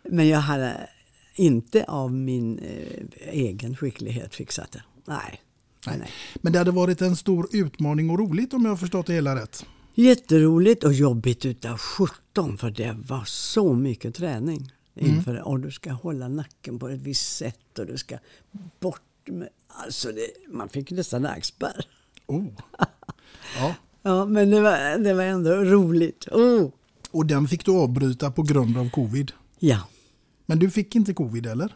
Men jag hade inte av min eh, egen skicklighet fixat det. Nej. Nej. nej. Men det hade varit en stor utmaning och roligt om jag har förstått det hela rätt. Jätteroligt och jobbigt utav 17 för det var så mycket träning. Mm. Inför det. Och du ska hålla nacken på ett visst sätt och du ska bort med... Alltså, det, man fick nästan nackspärr. Oh. (laughs) Ja. Ja, men det var, det var ändå roligt. Oh. Och den fick du avbryta på grund av covid. Ja, Men du fick inte covid eller?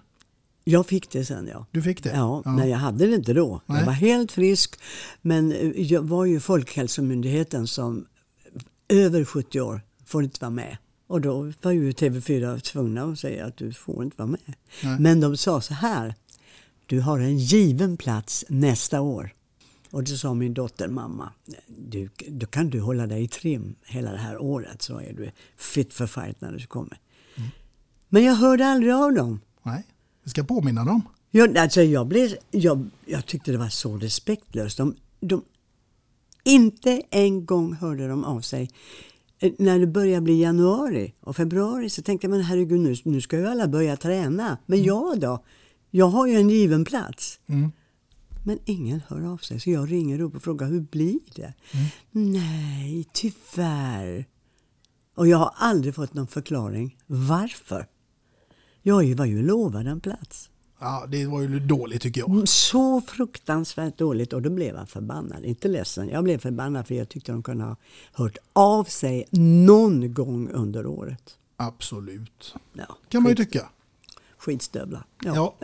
jag fick det sen ja. Du fick det? Ja, men jag hade det inte då. Nej. Jag var helt frisk. Men eh, jag var ju Folkhälsomyndigheten som över 70 år får inte vara med. Och då var ju TV4 tvungna att säga att du får inte vara med. Nej. Men de sa så här. Du har en given plats nästa år. Och då sa min dotter, mamma, du, då kan du hålla dig i trim hela det här året så är du fit for fight när du kommer. Men jag hörde aldrig av dem. Nej, vi ska påminna dem. Jag, alltså jag, blev, jag, jag tyckte det var så respektlöst. De, de, inte en gång hörde de av sig. Eh, När det började bli januari och februari så tänkte jag, men herregud nu, nu ska ju alla börja träna. Men jag då? Jag har ju en given plats. Mm. Men ingen hör av sig så jag ringer upp och frågar, hur blir det? Nej, tyvärr. Och jag har aldrig fått någon förklaring. Varför? Jag var ju lovad en plats. Ja, det var ju dåligt tycker jag. Mm, Så fruktansvärt dåligt och då blev jag förbannad. Inte ledsen, jag blev förbannad för jag tyckte de kunde ha hört av sig någon gång under året. Absolut. Ja, Kan man ju tycka. Skitstövlar. Ja.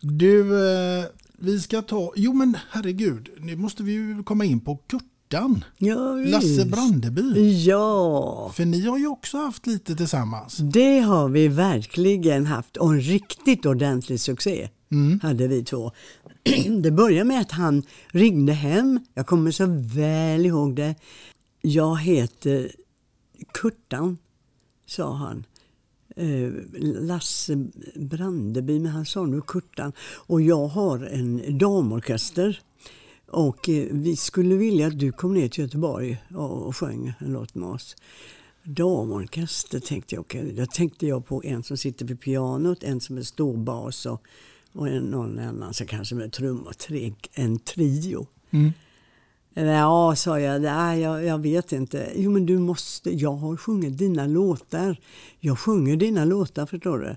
Du, eh, vi ska ta... Jo men herregud, nu måste vi ju komma in på Kurtan. Ja. Lasse Brandeby. Ja. För ni har ju också haft lite tillsammans. Det har vi verkligen haft och en riktigt ordentlig succé hade vi två. (clears throat) Det började med att han ringde hem, jag kommer så väl ihåg det. Jag heter Kurtan, sa han. Eh, Lasse Brandeby, men han sa nu Kurtan. Och jag har en damorkester. Och eh, vi skulle vilja att du kom ner till Göteborg och, och sjöng en låt med oss. Damorkester tänkte jag. Okay. Då tänkte jag på en som sitter vid pianot, en som är storbas och, och en, någon annan som kanske med trummor. Tre, en trio. Mm. Ja, sa jag. Nej, jag, jag vet inte. Jo, men du måste. Jag har sjungit dina låtar. Jag sjunger dina låtar, förstår du.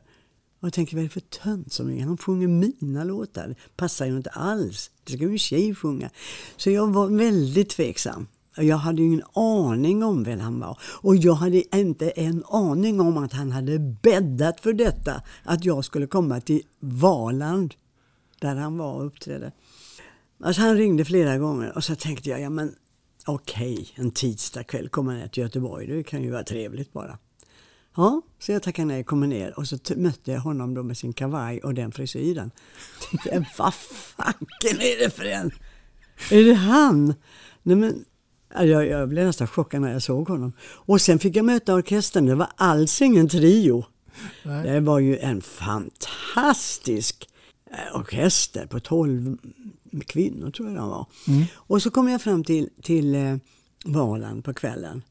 Och jag tänker, vad är det för tönt som är? Han sjunger mina låtar. Det passar ju inte alls. Det ska ju en tjej sjunga. Så jag var väldigt tveksam. Jag hade ju ingen aning om vem han var. Och jag hade inte en aning om att han hade bäddat för detta. Att jag skulle komma till Valand, där han var och uppträdde. Alltså han ringde flera gånger och så tänkte jag, ja men okej, okay, en tisdagkväll kommer ner till Göteborg, det kan ju vara trevligt bara. Ja, så jag tackade nej, kommer ner och så mötte jag honom då med sin kavaj och den frisyren. (laughs) Tänkte, vad fanken är det för en? Är det han? Nej, men, jag, jag blev nästan chockad när jag såg honom. Och sen fick jag möta orkestern, det var alls ingen trio. Nej. Det var ju en fantastisk orkester på 12 kvinnor tror jag de var. Mm. Och så kom jag fram till, till eh, Valand på kvällen.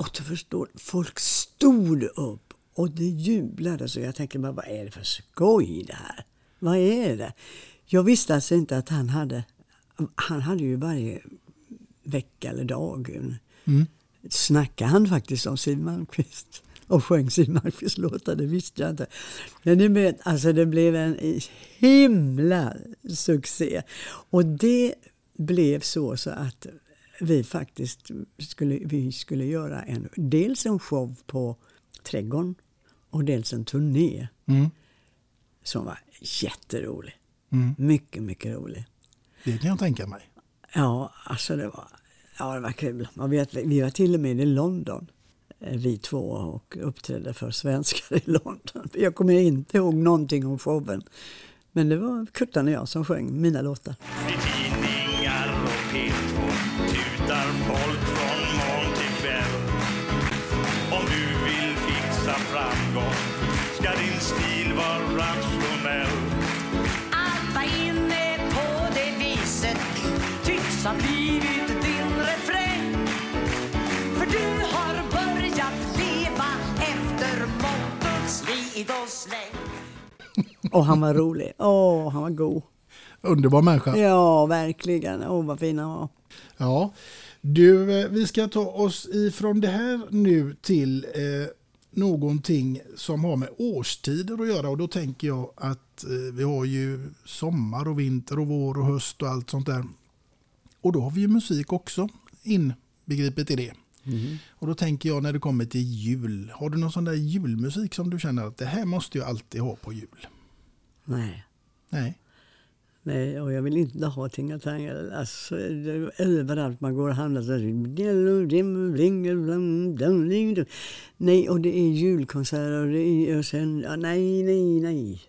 Och du förstår, folk stod upp och det jublade så jag tänkte bara, vad är det för skoj det här? Vad är det? Jag visste alltså inte att han hade, han hade ju varje vecka eller dag mm. snackade han faktiskt om Siw Malmkvist och sjöng Siw Malmkvists låtar, det visste jag inte. Men det, med, alltså det blev en himla succé. Och det blev så, så att vi faktiskt skulle, vi skulle göra en, dels en show på Trädgården och dels en turné mm. som var jätterolig. Mm. Mycket, mycket rolig. Det kan jag tänka mig. Ja, alltså det var, ja, det var kul. Man vet, vi var till och med i London vi två och uppträdde för svenskar i (laughs) London. Jag kommer inte ihåg någonting om showen. Men det var Kurtan och jag som sjöng mina låtar. Och han var rolig. Åh, oh, han var god. Underbar människa. Ja, verkligen. Åh, oh, vad fin han var. Ja, du, vi ska ta oss ifrån det här nu till eh, någonting som har med årstider att göra. Och då tänker jag att eh, vi har ju sommar och vinter och vår och höst och allt sånt där. Och då har vi ju musik också inbegripet i det. Mm. Och då tänker jag när det kommer till jul. Har du någon sån där julmusik som du känner att det här måste jag alltid ha på jul? Nej. Nej. Nej, och jag vill inte ha tingatangel. Alltså, överallt man går och handlar så Nej, och det är julkonserter och det är och sen, nej, nej, nej.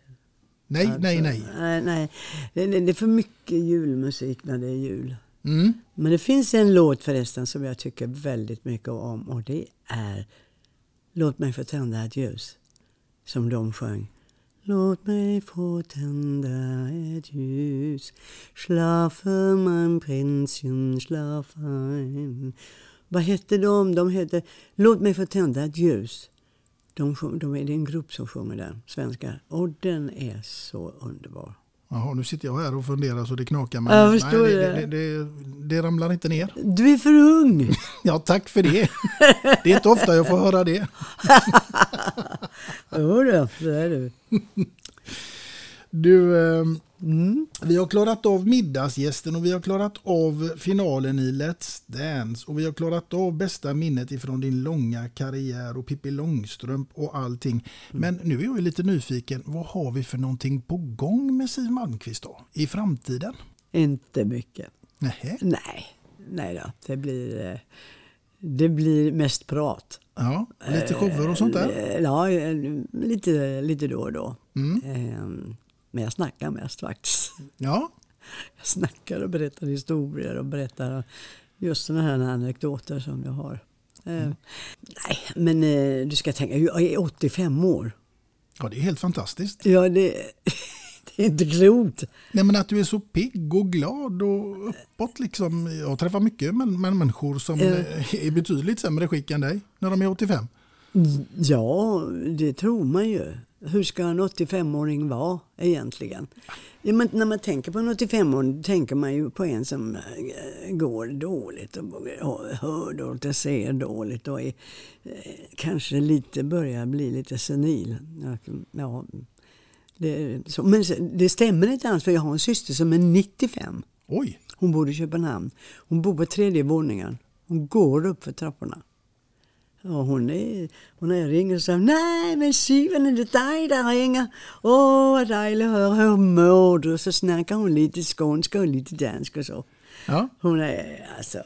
Nej, alltså, nej, nej. Nej, nej. Det, det, det är för mycket julmusik när det är jul. Mm. Men det finns en låt förresten som jag tycker väldigt mycket om och det är Låt mig få tända ett ljus. Som de sjöng. Låt mig få tända ett ljus Schlafe mein Prinzchen, schlaf ein Vad hette de? De hette Låt mig få tända ett ljus. De, de är, det är en grupp som sjunger den, svenska. Och den är så underbar. Jaha, nu sitter jag här och funderar så det knakar. Men jag förstår nej, det. Det, det, det ramlar inte ner. Du är för ung! (laughs) ja, tack för det. Det är inte ofta jag får höra det. (laughs) jo, det är (laughs) du. Du, eh, mm. vi har klarat av middagsgästen och vi har klarat av finalen i Let's Dance och vi har klarat av bästa minnet ifrån din långa karriär och Pippi Långstrump och allting. Mm. Men nu är jag lite nyfiken, vad har vi för någonting på gång med Siw Malmkvist då, i framtiden? Inte mycket. Nähä. Nej, nej då, det blir, eh, det blir mest prat. Ja, lite shower och sånt där? Eh, Ja, lite, lite då och då. Mm. Eh, Men jag snackar mest faktiskt. Ja. Jag snackar och berättar historier och berättar just sådana här anekdoter som jag har. Eh, Nej, men eh, du ska tänka, jag är 85 år. Ja, det är helt fantastiskt. Ja, det, (laughs) det är inte klokt. Nej, men att du är så pigg och glad och uppåt liksom. Jag träffar mycket men, men människor som Ja. är i betydligt sämre skick än dig när de är 85. Ja, det tror man ju. Hur ska en 85-åring vara egentligen? Ja, men när man tänker på en 85-åring tänker man ju på en som eh, går dåligt och hör dåligt och ser dåligt och är, eh, kanske lite börjar bli lite senil. Ja, det, så. Men det stämmer inte alls för jag har en syster som är 95. Oj! Hon bor i Köpenhamn. Hon bor på tredje våningen. Hon går upp för trapporna. Ja, hon är, och jag ringer så nej men Syven är det dig där ringer? Åh vad dejligt att höra, hur mår du? Så snackar hon lite skånska och lite dansk och så. Ja. Hon är alltså,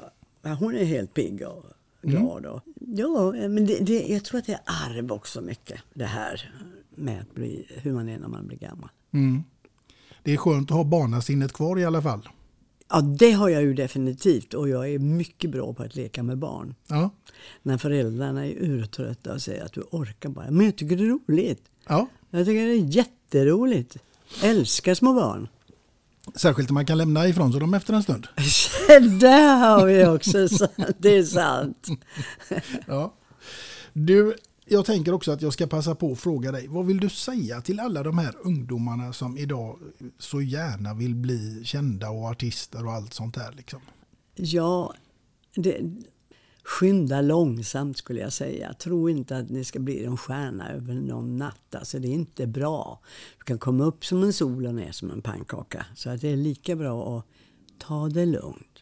hon är helt pigg och glad. Och, ja, men det, det, jag tror att det är arv också mycket. Det här med att bli, hur man är när man blir gammal. Mm. Det är skönt att ha barnasinnet kvar i alla fall. Ja, det har jag ju definitivt och jag är mycket bra på att leka med barn. Ja. När föräldrarna är urtrötta och säger att du orkar bara. Men jag tycker det är roligt. Ja. Jag tycker det är jätteroligt. Älskar små barn. Särskilt när man kan lämna ifrån sig dem efter en stund. (laughs) Där har vi också sant. Det är sant. (laughs) Ja. Du, jag tänker också att jag ska passa på att fråga dig. Vad vill du säga till alla de här ungdomarna som idag så gärna vill bli kända och artister och allt sånt där? Liksom? Ja, det, skynda långsamt skulle jag säga. Tro inte att ni ska bli en stjärna över någon natt. Alltså det är inte bra. Du kan komma upp som en sol och ner som en pannkaka. Så att det är lika bra att ta det lugnt.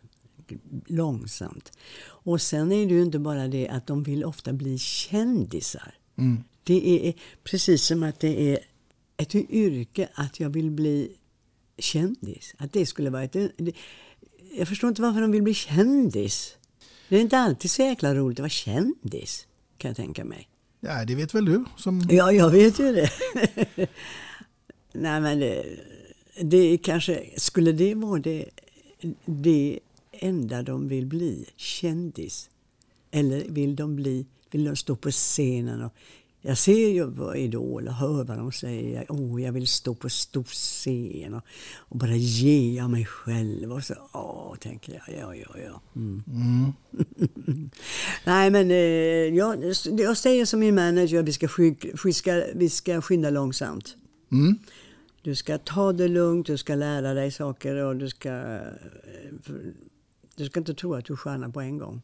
Långsamt. Och sen är det ju inte bara det att de vill ofta bli kändisar. Mm. Det är precis som att det är ett yrke att jag vill bli kändis. Att det skulle vara ett... Jag förstår inte varför de vill bli kändis. Det är inte alltid så jäkla roligt att vara kändis, kan jag tänka mig. Ja, det vet väl du? Som... Ja, jag vet ju det. (laughs) Nej, men det, det kanske... Skulle det vara det, det enda de vill bli? Kändis? Eller vill de bli... Vill de stå på scenen och... Jag ser ju på Idol och hör vad de säger. Åh, jag vill stå på stor scen och, och bara ge av mig själv. Och så, åh, tänker jag. Ja, ja, ja. Mm. (laughs) Nej, men eh, jag, jag säger som min manager, vi ska, sky- vi ska, vi ska skynda långsamt. Mm. Du ska ta det lugnt, du ska lära dig saker och du ska... eh, för- Du ska inte tro att du är stjärna på en gång.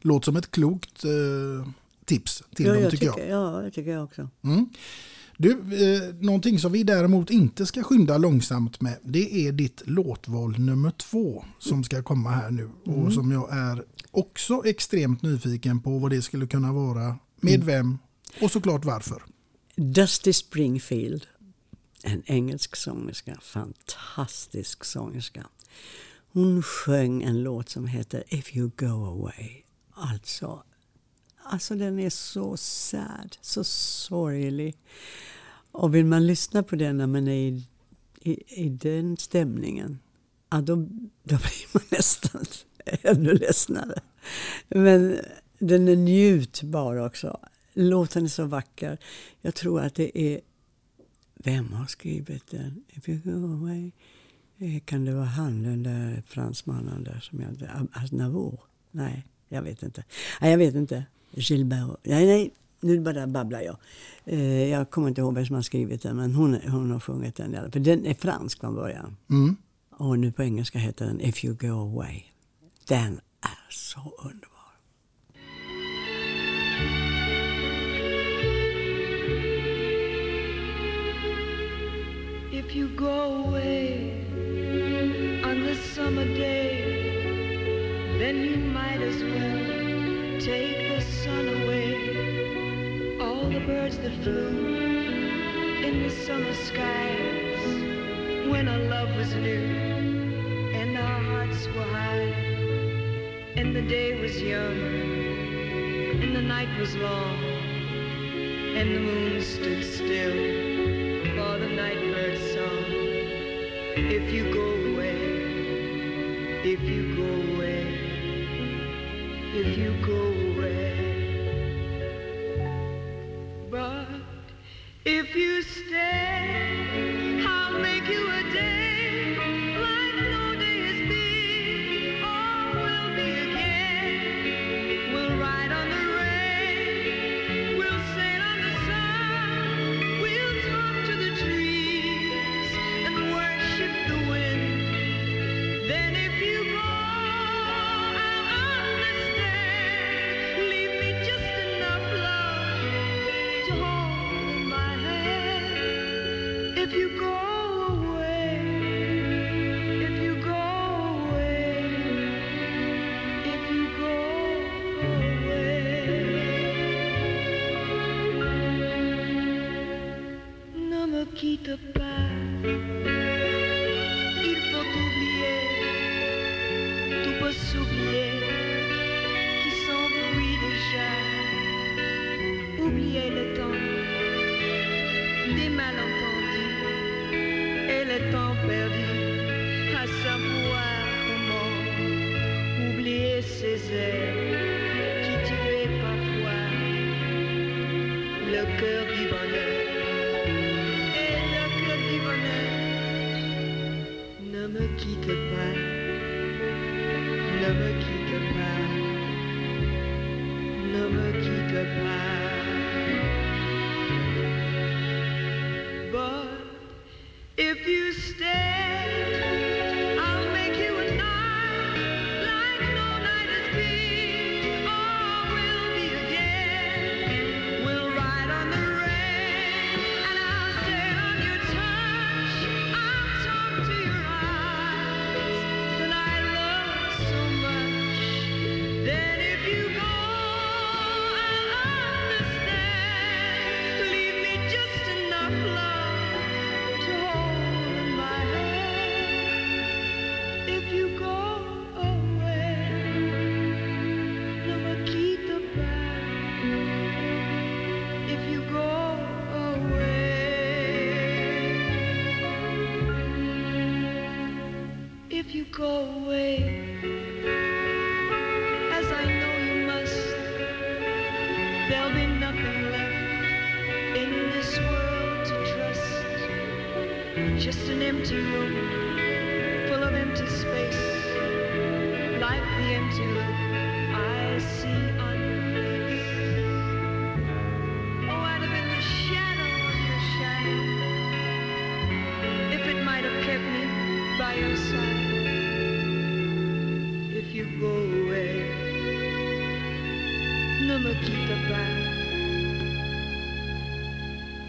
Låter som ett klokt eh, tips till ja, dem jag tycker jag. Ja, det tycker jag också. Mm. Du, eh, någonting som vi däremot inte ska skynda långsamt med det är ditt låtval nummer två som ska komma här nu Mm. och som jag är också extremt nyfiken på vad det skulle kunna vara, med Mm. vem och såklart varför. Dusty Springfield, en engelsk sångerska, fantastisk sångerska. Hon sjöng en låt som heter If you go away. Alltså, alltså den är så sad, så sorglig. Och vill man lyssna på den när man är i, i, i den stämningen, ja, då, då blir man (laughs) nästan ännu ledsnare. Men den är njutbar också. Låten är så vacker. Jag tror att det är... Vem har skrivit den? If you go away. Eh, Kan det vara han, den där fransmannen där som jag inte... Aznavour? Nej, jag vet inte. Nej, jag vet inte. Gilbert. Nej, nej. Nu bara babblar jag. Eh, Jag kommer inte ihåg vem som har skrivit den, men hon, hon har sjungit den. För den är fransk från början. Mm. Och nu på engelska heter den If you go away. Den är så underbar. If you go away summer day, then you might as well take the sun away. All the birds that flew in the summer skies when our love was new and our hearts were high. and the day was young, and the night was long, and the moon stood still for the nightbird's song. If you go if you go away, if you go away, but if you stay, If you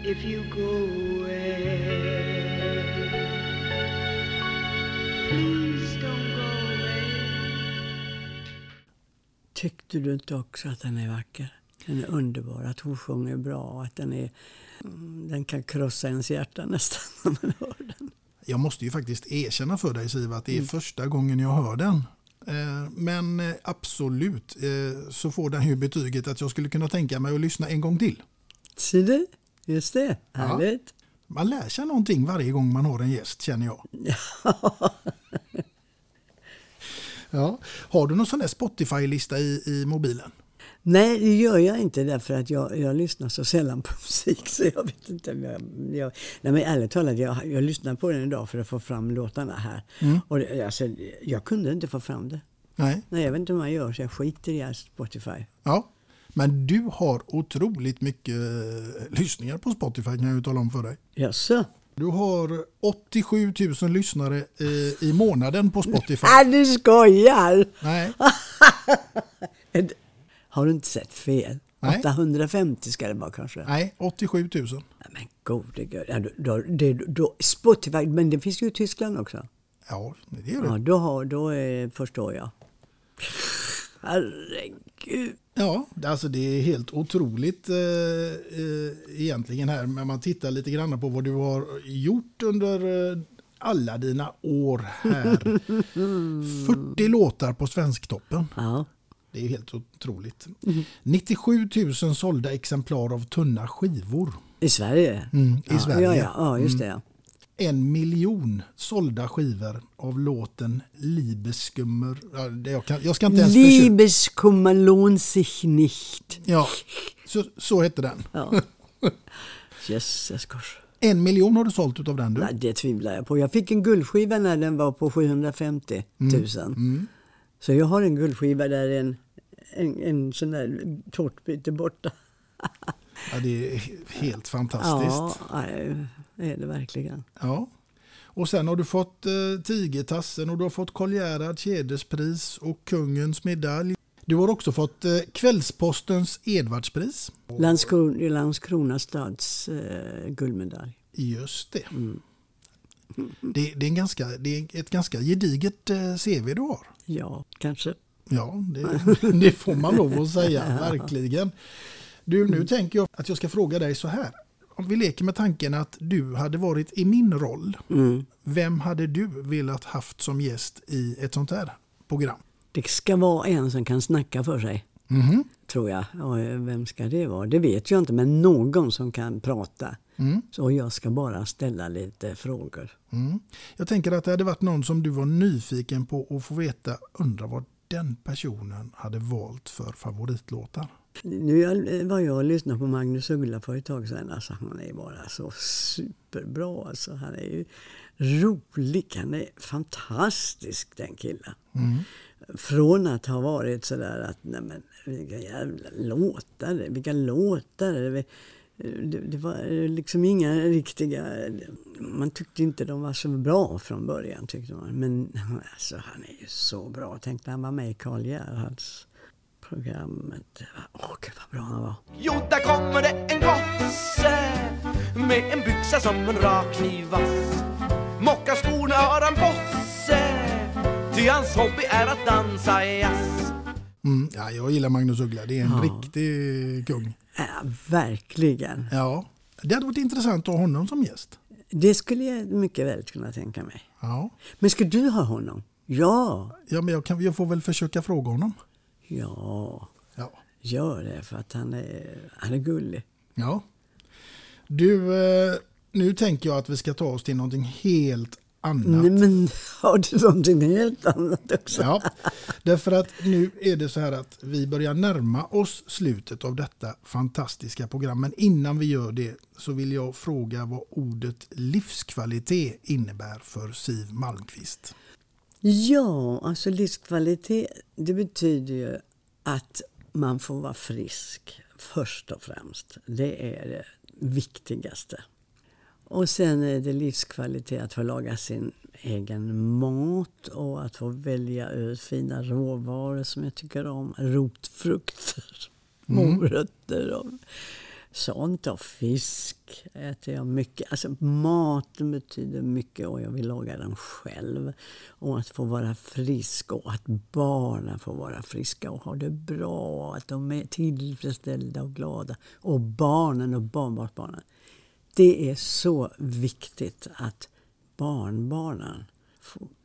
If you go away, please don't go away. Tyckte du inte också att den är vacker? Den är underbar, att hon sjunger bra, att den är... mm, Den kan krossa ens hjärta nästan när man hör den. Jag måste ju faktiskt erkänna för dig Siv att det är första gången jag hör den. Eh, Men eh, absolut eh, så får den ju betyget att jag skulle kunna tänka mig att lyssna en gång till. Ser du? Just det, härligt. Man lär sig någonting varje gång man har en gäst känner jag. (laughs) Ja. Har du någon sån där Spotify-lista i, i mobilen? Nej, det gör jag inte därför att jag, jag lyssnar så sällan på (laughs) musik så jag vet inte om jag... jag nej men ärligt talat, jag, jag lyssnade på den idag för att få fram låtarna här. Mm. Och det, alltså, jag kunde inte få fram det. Nej. Nej, jag vet inte hur man gör så jag skiter i Spotify. Ja. Men du har otroligt mycket eh, lyssningar på Spotify kan jag ju tala om för dig. Jaså? Du har 87 000 lyssnare eh, i månaden på Spotify. (laughs) Nej, du skojar! Nej. (laughs) Har du inte sett fel? Nej. 850 ska det vara kanske? Nej, 87 000. Men gode gud. Ja, då, det, då, Spotify, men det finns ju i Tyskland också. Ja, det gör det. Ja, då, har, då är, förstår jag. Herregud. Ja, alltså det är helt otroligt eh, eh, egentligen här. Men man tittar lite grann på vad du har gjort under eh, alla dina år här. (laughs) 40 låtar på Svensktoppen. Ja. Det är helt otroligt. 97 000 sålda exemplar av tunna skivor. I Sverige? Mm, I ja, Sverige. Ja, ja, ja just det. Mm. En miljon sålda skivor av låten Liebeskummer. Jag, kan, jag ska inte ens. Liebeskummer lohnt sich nicht. Ja, så, så hette den. Ja. (laughs) Jösses kors. En miljon har du sålt utav den du? Nej, det tvivlar jag på. Jag fick en guldskiva när den var på 750 000. Mm. Så jag har en guldskiva där en, en, en sån där tårtbit borta. (laughs) Ja, det är helt fantastiskt. Ja, det är det verkligen. Ja. Och sen har du fått eh, Tigertassen och du har fått Karl Gerhard Kedespris och Kungens medalj. Du har också fått eh, Kvällspostens Edvardspris. Landskrona, Landskrona stads eh, guldmedalj. Just det. Mm. Det, det, är en ganska, det är ett ganska gediget eh, CV du har. Ja, kanske. Ja, det, (laughs) det får man lov att säga, (laughs) verkligen. Du, nu tänker jag att jag ska fråga dig så här. Om vi leker med tanken att du hade varit i min roll, Mm. vem hade du velat haft som gäst i ett sånt här program? Det ska vara en som kan snacka för sig. Mhm. Tror jag. Och vem ska det vara? Det vet jag inte, men någon som kan prata. Mm. Så jag ska bara ställa lite frågor. Mm. Jag tänker att det hade varit någon som du var nyfiken på att få veta, undra vad den personen hade valt för favoritlåtar. Nu jag- var jag och lyssnade på Magnus Uggla för ett tag sedan. Alltså, han är bara så superbra. Alltså, han är ju rolig. Han är fantastisk den killen. Mm. Från att ha varit sådär att, nej men vilka jävla låtar, vilka låtar. Det, det, var liksom inga riktiga, man tyckte inte de var så bra från början tyckte man. Men alltså han är ju så bra. Tänk när han var med i Karl Gerhards programmet. Åh gud vad bra han var. Jo, där kommer det en gosse med en byxa som en rak knivvass. Mockaskorna har han på sig, ty hans hobby är att dansa jazz. Mm. Ja, jag gillar Magnus Uggla, det är en Ja. riktig kung. Ja, verkligen. Ja, det hade varit intressant att ha honom som gäst. Det skulle jag mycket väl kunna tänka mig. Ja, Men ska du ha honom? Ja. ja men jag, kan, jag får väl försöka fråga honom. Ja, Ja. gör det för att han är, han är gullig. Ja. Du, eh, nu tänker jag att vi ska ta oss till någonting helt annat. Nej, men har du någonting helt annat också? Ja, därför att nu är det så här att vi börjar närma oss slutet av detta fantastiska program. Men innan vi gör det så vill jag fråga vad ordet livskvalitet innebär för Siv Malmqvist. Ja, alltså livskvalitet det betyder ju att man får vara frisk först och främst. Det är det viktigaste. Och sen är det livskvalitet att få laga sin egen mat och att få välja ut fina råvaror som jag tycker om. Rotfrukter, Mm. morötter och sånt. Och fisk äter jag mycket. Alltså maten betyder mycket och jag vill laga den själv. Och att få vara frisk och att barnen får vara friska och ha det bra. Att de är tillfredsställda och glada. Och barnen och barnbarnsbarnen. Det är så viktigt att barnbarnen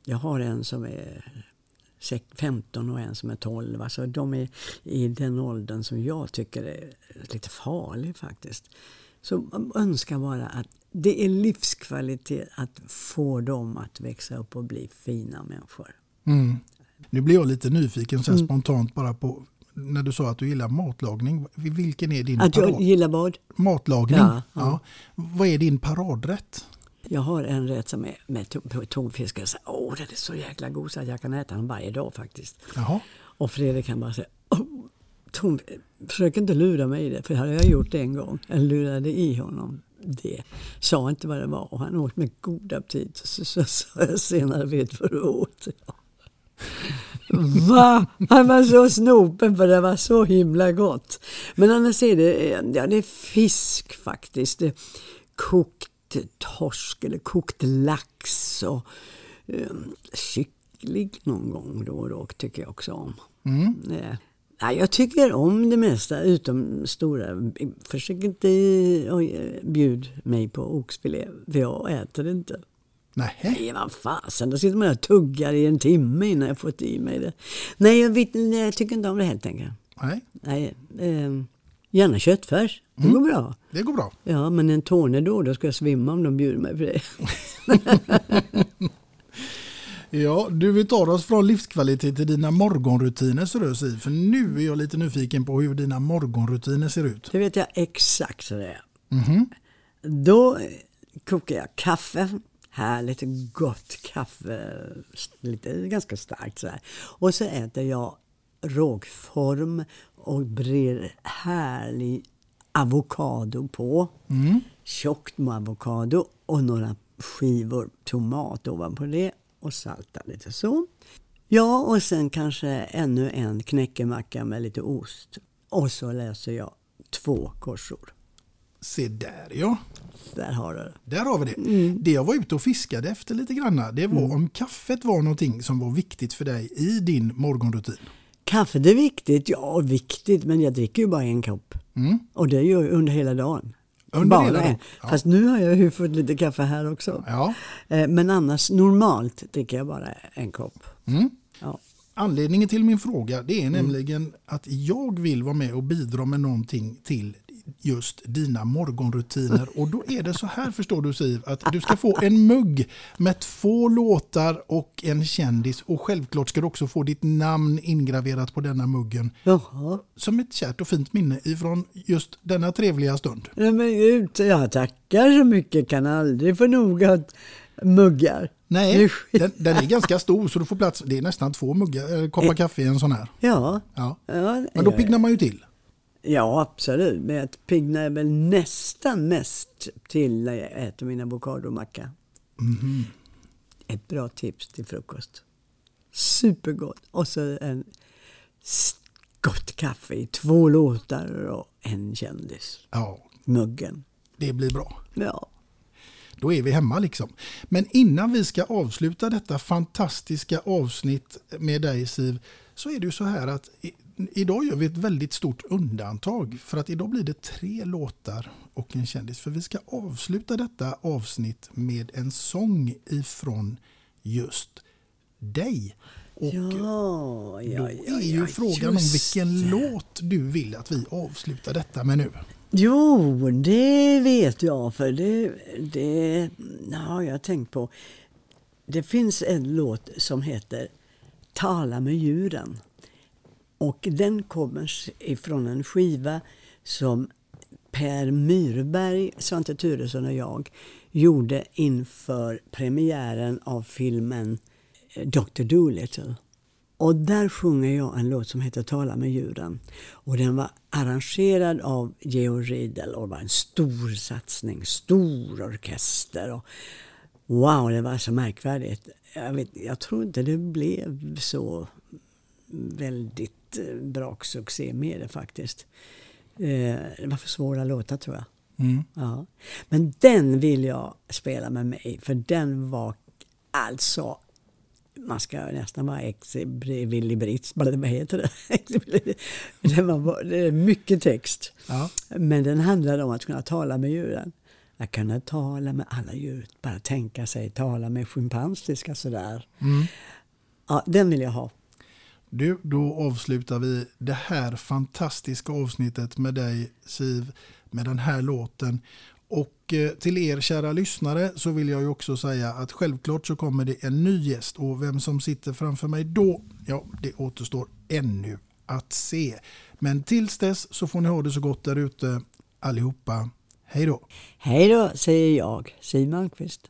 Jag har en som är sek- 15 och en som är 12. Alltså de är i den åldern som jag tycker är lite farlig faktiskt. Så man önskar bara att det är livskvalitet att få dem att växa upp och bli fina människor. Mm. Nu blir jag lite nyfiken så Mm. spontant bara på när du sa att du gillar matlagning. Vilken är din Att jag gillar vad? Matlagning? Ja, Ja, ja. Vad är din paradrätt? Jag har en rätt som är med to- tonfisk. Jag säger, Åh, den är så jäkla god så att jag kan äta den varje dag faktiskt. Jaha. Och Fredrik kan bara säga, "Åh, ton, försök inte lura mig i det, för det hade jag gjort en gång. Jag lurade i honom det. Sa inte vad det var och han åt med god aptit. Så så sa jag senare, vet vad du åt? Va? Han var så snopen för det var så himla gott. Men annars är det, ja, det är fisk faktiskt. Kokt torsk eller kokt lax och um, kyckling någon gång då och då tycker jag också om. Mm. Eh, Ja, jag tycker om det mesta utom stora. Försök inte oj, bjud mig på oxfilé, för jag äter inte. Nej. Nej, vad fasen. Då sitter man och tuggar i en timme innan jag fått i mig det. Nej, jag, vet, nej, jag tycker inte om det helt enkelt. Nej. Nej, eh, gärna köttfärs. Det Mm. går bra. Det går bra. Ja, men en tårne då, då ska jag svimma om de bjuder mig på det. (laughs) Ja, du vi tar oss från livskvalitet till dina morgonrutiner ser du Siv. För nu är jag lite nyfiken på hur dina morgonrutiner ser ut. Det vet jag exakt hur det är. Mhm. Då kokar jag kaffe. Härligt gott kaffe. Lite, ganska starkt så här. Och så äter jag rågform och brer härlig avokado på. Mm. Tjockt med avokado och några skivor tomat ovanpå det och salta lite så. Ja, och sen kanske ännu en knäckemacka med lite ost. Och så läser jag två korsord. Se där ja. Där har du det. Där har vi det. Mm. Det jag var ute och fiskade efter lite grann, det var om kaffet var någonting som var viktigt för dig i din morgonrutin. Kaffe det är viktigt, ja viktigt, men jag dricker ju bara en kopp. Mm. Och det gör jag under hela dagen. Under bara hela en. dagen? Ja. Fast nu har jag ju fått lite kaffe här också. Ja. Eh, Men annars normalt dricker jag bara en kopp. Mm. Ja. Anledningen till min fråga det är nämligen att jag vill vara med och bidra med någonting till just dina morgonrutiner. Och då är det så här förstår du Siv, att du ska få en mugg med två låtar och en kändis. Och självklart ska du också få ditt namn ingraverat på denna muggen. Jaha. Som ett kärt och fint minne ifrån just denna trevliga stund. Nej, men gud, jag tackar så mycket. Kan aldrig få nog att muggar. Nej, den, den är ganska stor så du får plats. Det är nästan två muggar, eh, koppar kaffe i en sån här. Ja. Ja. ja Men då piggnar man ju till. Ja, absolut. Men jag piggnar väl nästan mest till när jag äter min avokadomacka. Mhm. Ett bra tips till frukost. Supergott. Och så en gott kaffe i två låtar och en kändis. Ja, Muggen. det blir bra. Ja. Då är vi hemma liksom. Men innan vi ska avsluta detta fantastiska avsnitt med dig Siv så är det ju så här att idag gör vi ett väldigt stort undantag för att idag blir det tre låtar och en kändis. För vi ska avsluta detta avsnitt med en sång ifrån just dig. Och Ja, då ja, ja, är ju frågan om vilken det. låt du vill att vi avslutar detta med nu. Jo, det vet jag. För det, det har jag tänkt på. Det finns en låt som heter Tala med djuren. Och den kommer ifrån en skiva som Per Myrberg, Svante Thuresson och jag gjorde inför premiären av filmen eh, Dr. Dolittle. Och där sjunger jag en låt som heter Tala med djuren. Och den var arrangerad av Georg Riedel och var en stor satsning, stor orkester. Och wow, det var så märkvärdigt. Jag, vet, jag tror inte det blev så väldigt eh, braksuccé med det faktiskt. Eh, Det var för svåra låtar tror jag. Mm. Ja. Men den vill jag spela med mig för den var alltså man ska nästan vara ex-villibrits, vad heter (laughs) det? var, det är mycket text. Ja. Men den handlade om att kunna tala med djuren. Att kunna tala med alla djur, bara tänka sig tala med schimpansiska sådär. Mm. Ja, den vill jag ha. Du, då avslutar vi det här fantastiska avsnittet med dig Siv med den här låten. Och eh, till er kära lyssnare så vill jag ju också säga att självklart så kommer det en ny gäst och vem som sitter framför mig då, ja det återstår ännu att se. Men tills dess så får ni ha det så gott där ute allihopa. Hej då! Hej då, säger jag, Siw Malmkvist.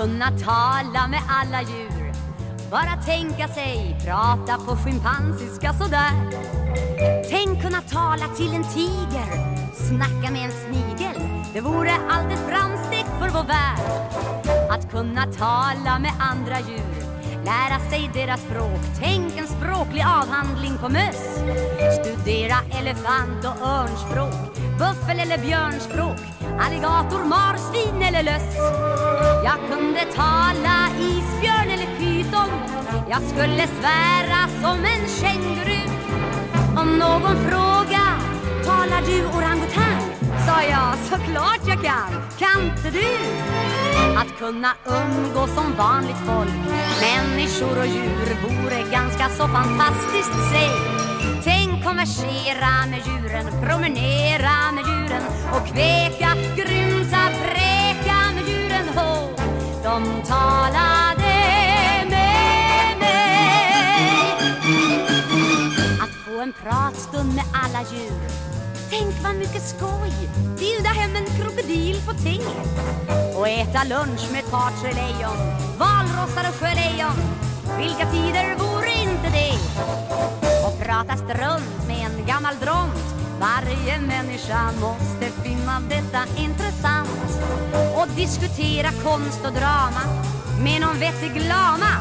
Kunna tala med alla djur. Bara tänka sig prata på schimpansiska sådär. Tänk kunna tala till en tiger Snacka med en snigel. Det vore allt ett framsteg för vår värld. Att kunna tala med andra djur Lära sig deras språk. Tänk en språklig avhandling på möss. Studera elefant och örnspråk. Buffel eller björnspråk Alligator, marsvin eller löss Jag kunde tala isbjörn eller pyton Jag skulle svära som en känguru Om någon fråga, talar du orangutang? Sa jag, såklart jag kan. Kan inte du? Att kunna umgås som vanligt folk Människor och djur vore ganska så fantastiskt, säg konversera med djuren, promenera med djuren och kveka, grymta, präka med djuren. Ho, de talade med mig. Att få en pratstund med alla djur. Tänk vad mycket skoj! Bilda hem en krokodil på te. Och äta lunch med ett par tre lejon. Valrossar och sjölejon. Vilka tider vore inte det? Prata strunt med en gammal dront. Varje människa måste finna detta intressant. Och diskutera konst och drama med någon vettig lama.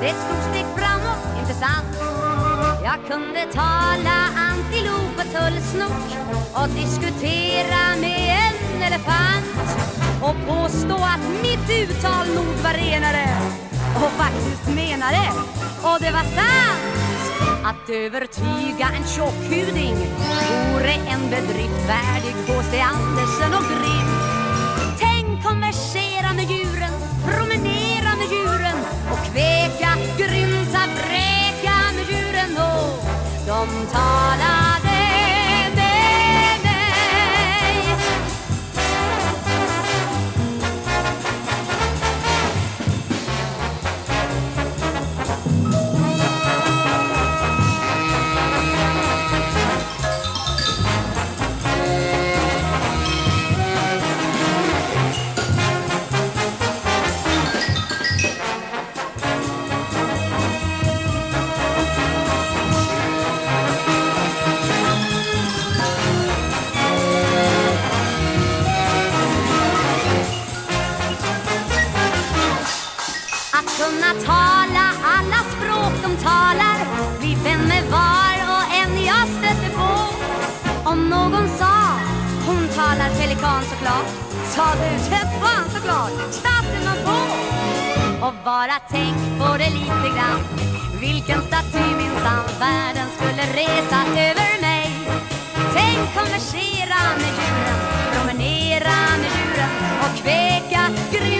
Det är ett stort steg framåt, inte sant? Jag kunde tala antilop och tullsnok och diskutera med en elefant och påstå att mitt uttal nog var renare och faktiskt menade och det var sant att övertyga en tjockhuding vore en bedrift värdig H.C. Andersen och Grimm Tänk konversera med djuren, promenera med djuren och kveka, grymta, bräka med djuren och de tar glad, stasen var på Och bara tänk på det lite grann. Vilken staty minsann världen skulle resa över mig. Tänk konversera med djuren, promenera med djuren och kväka grymt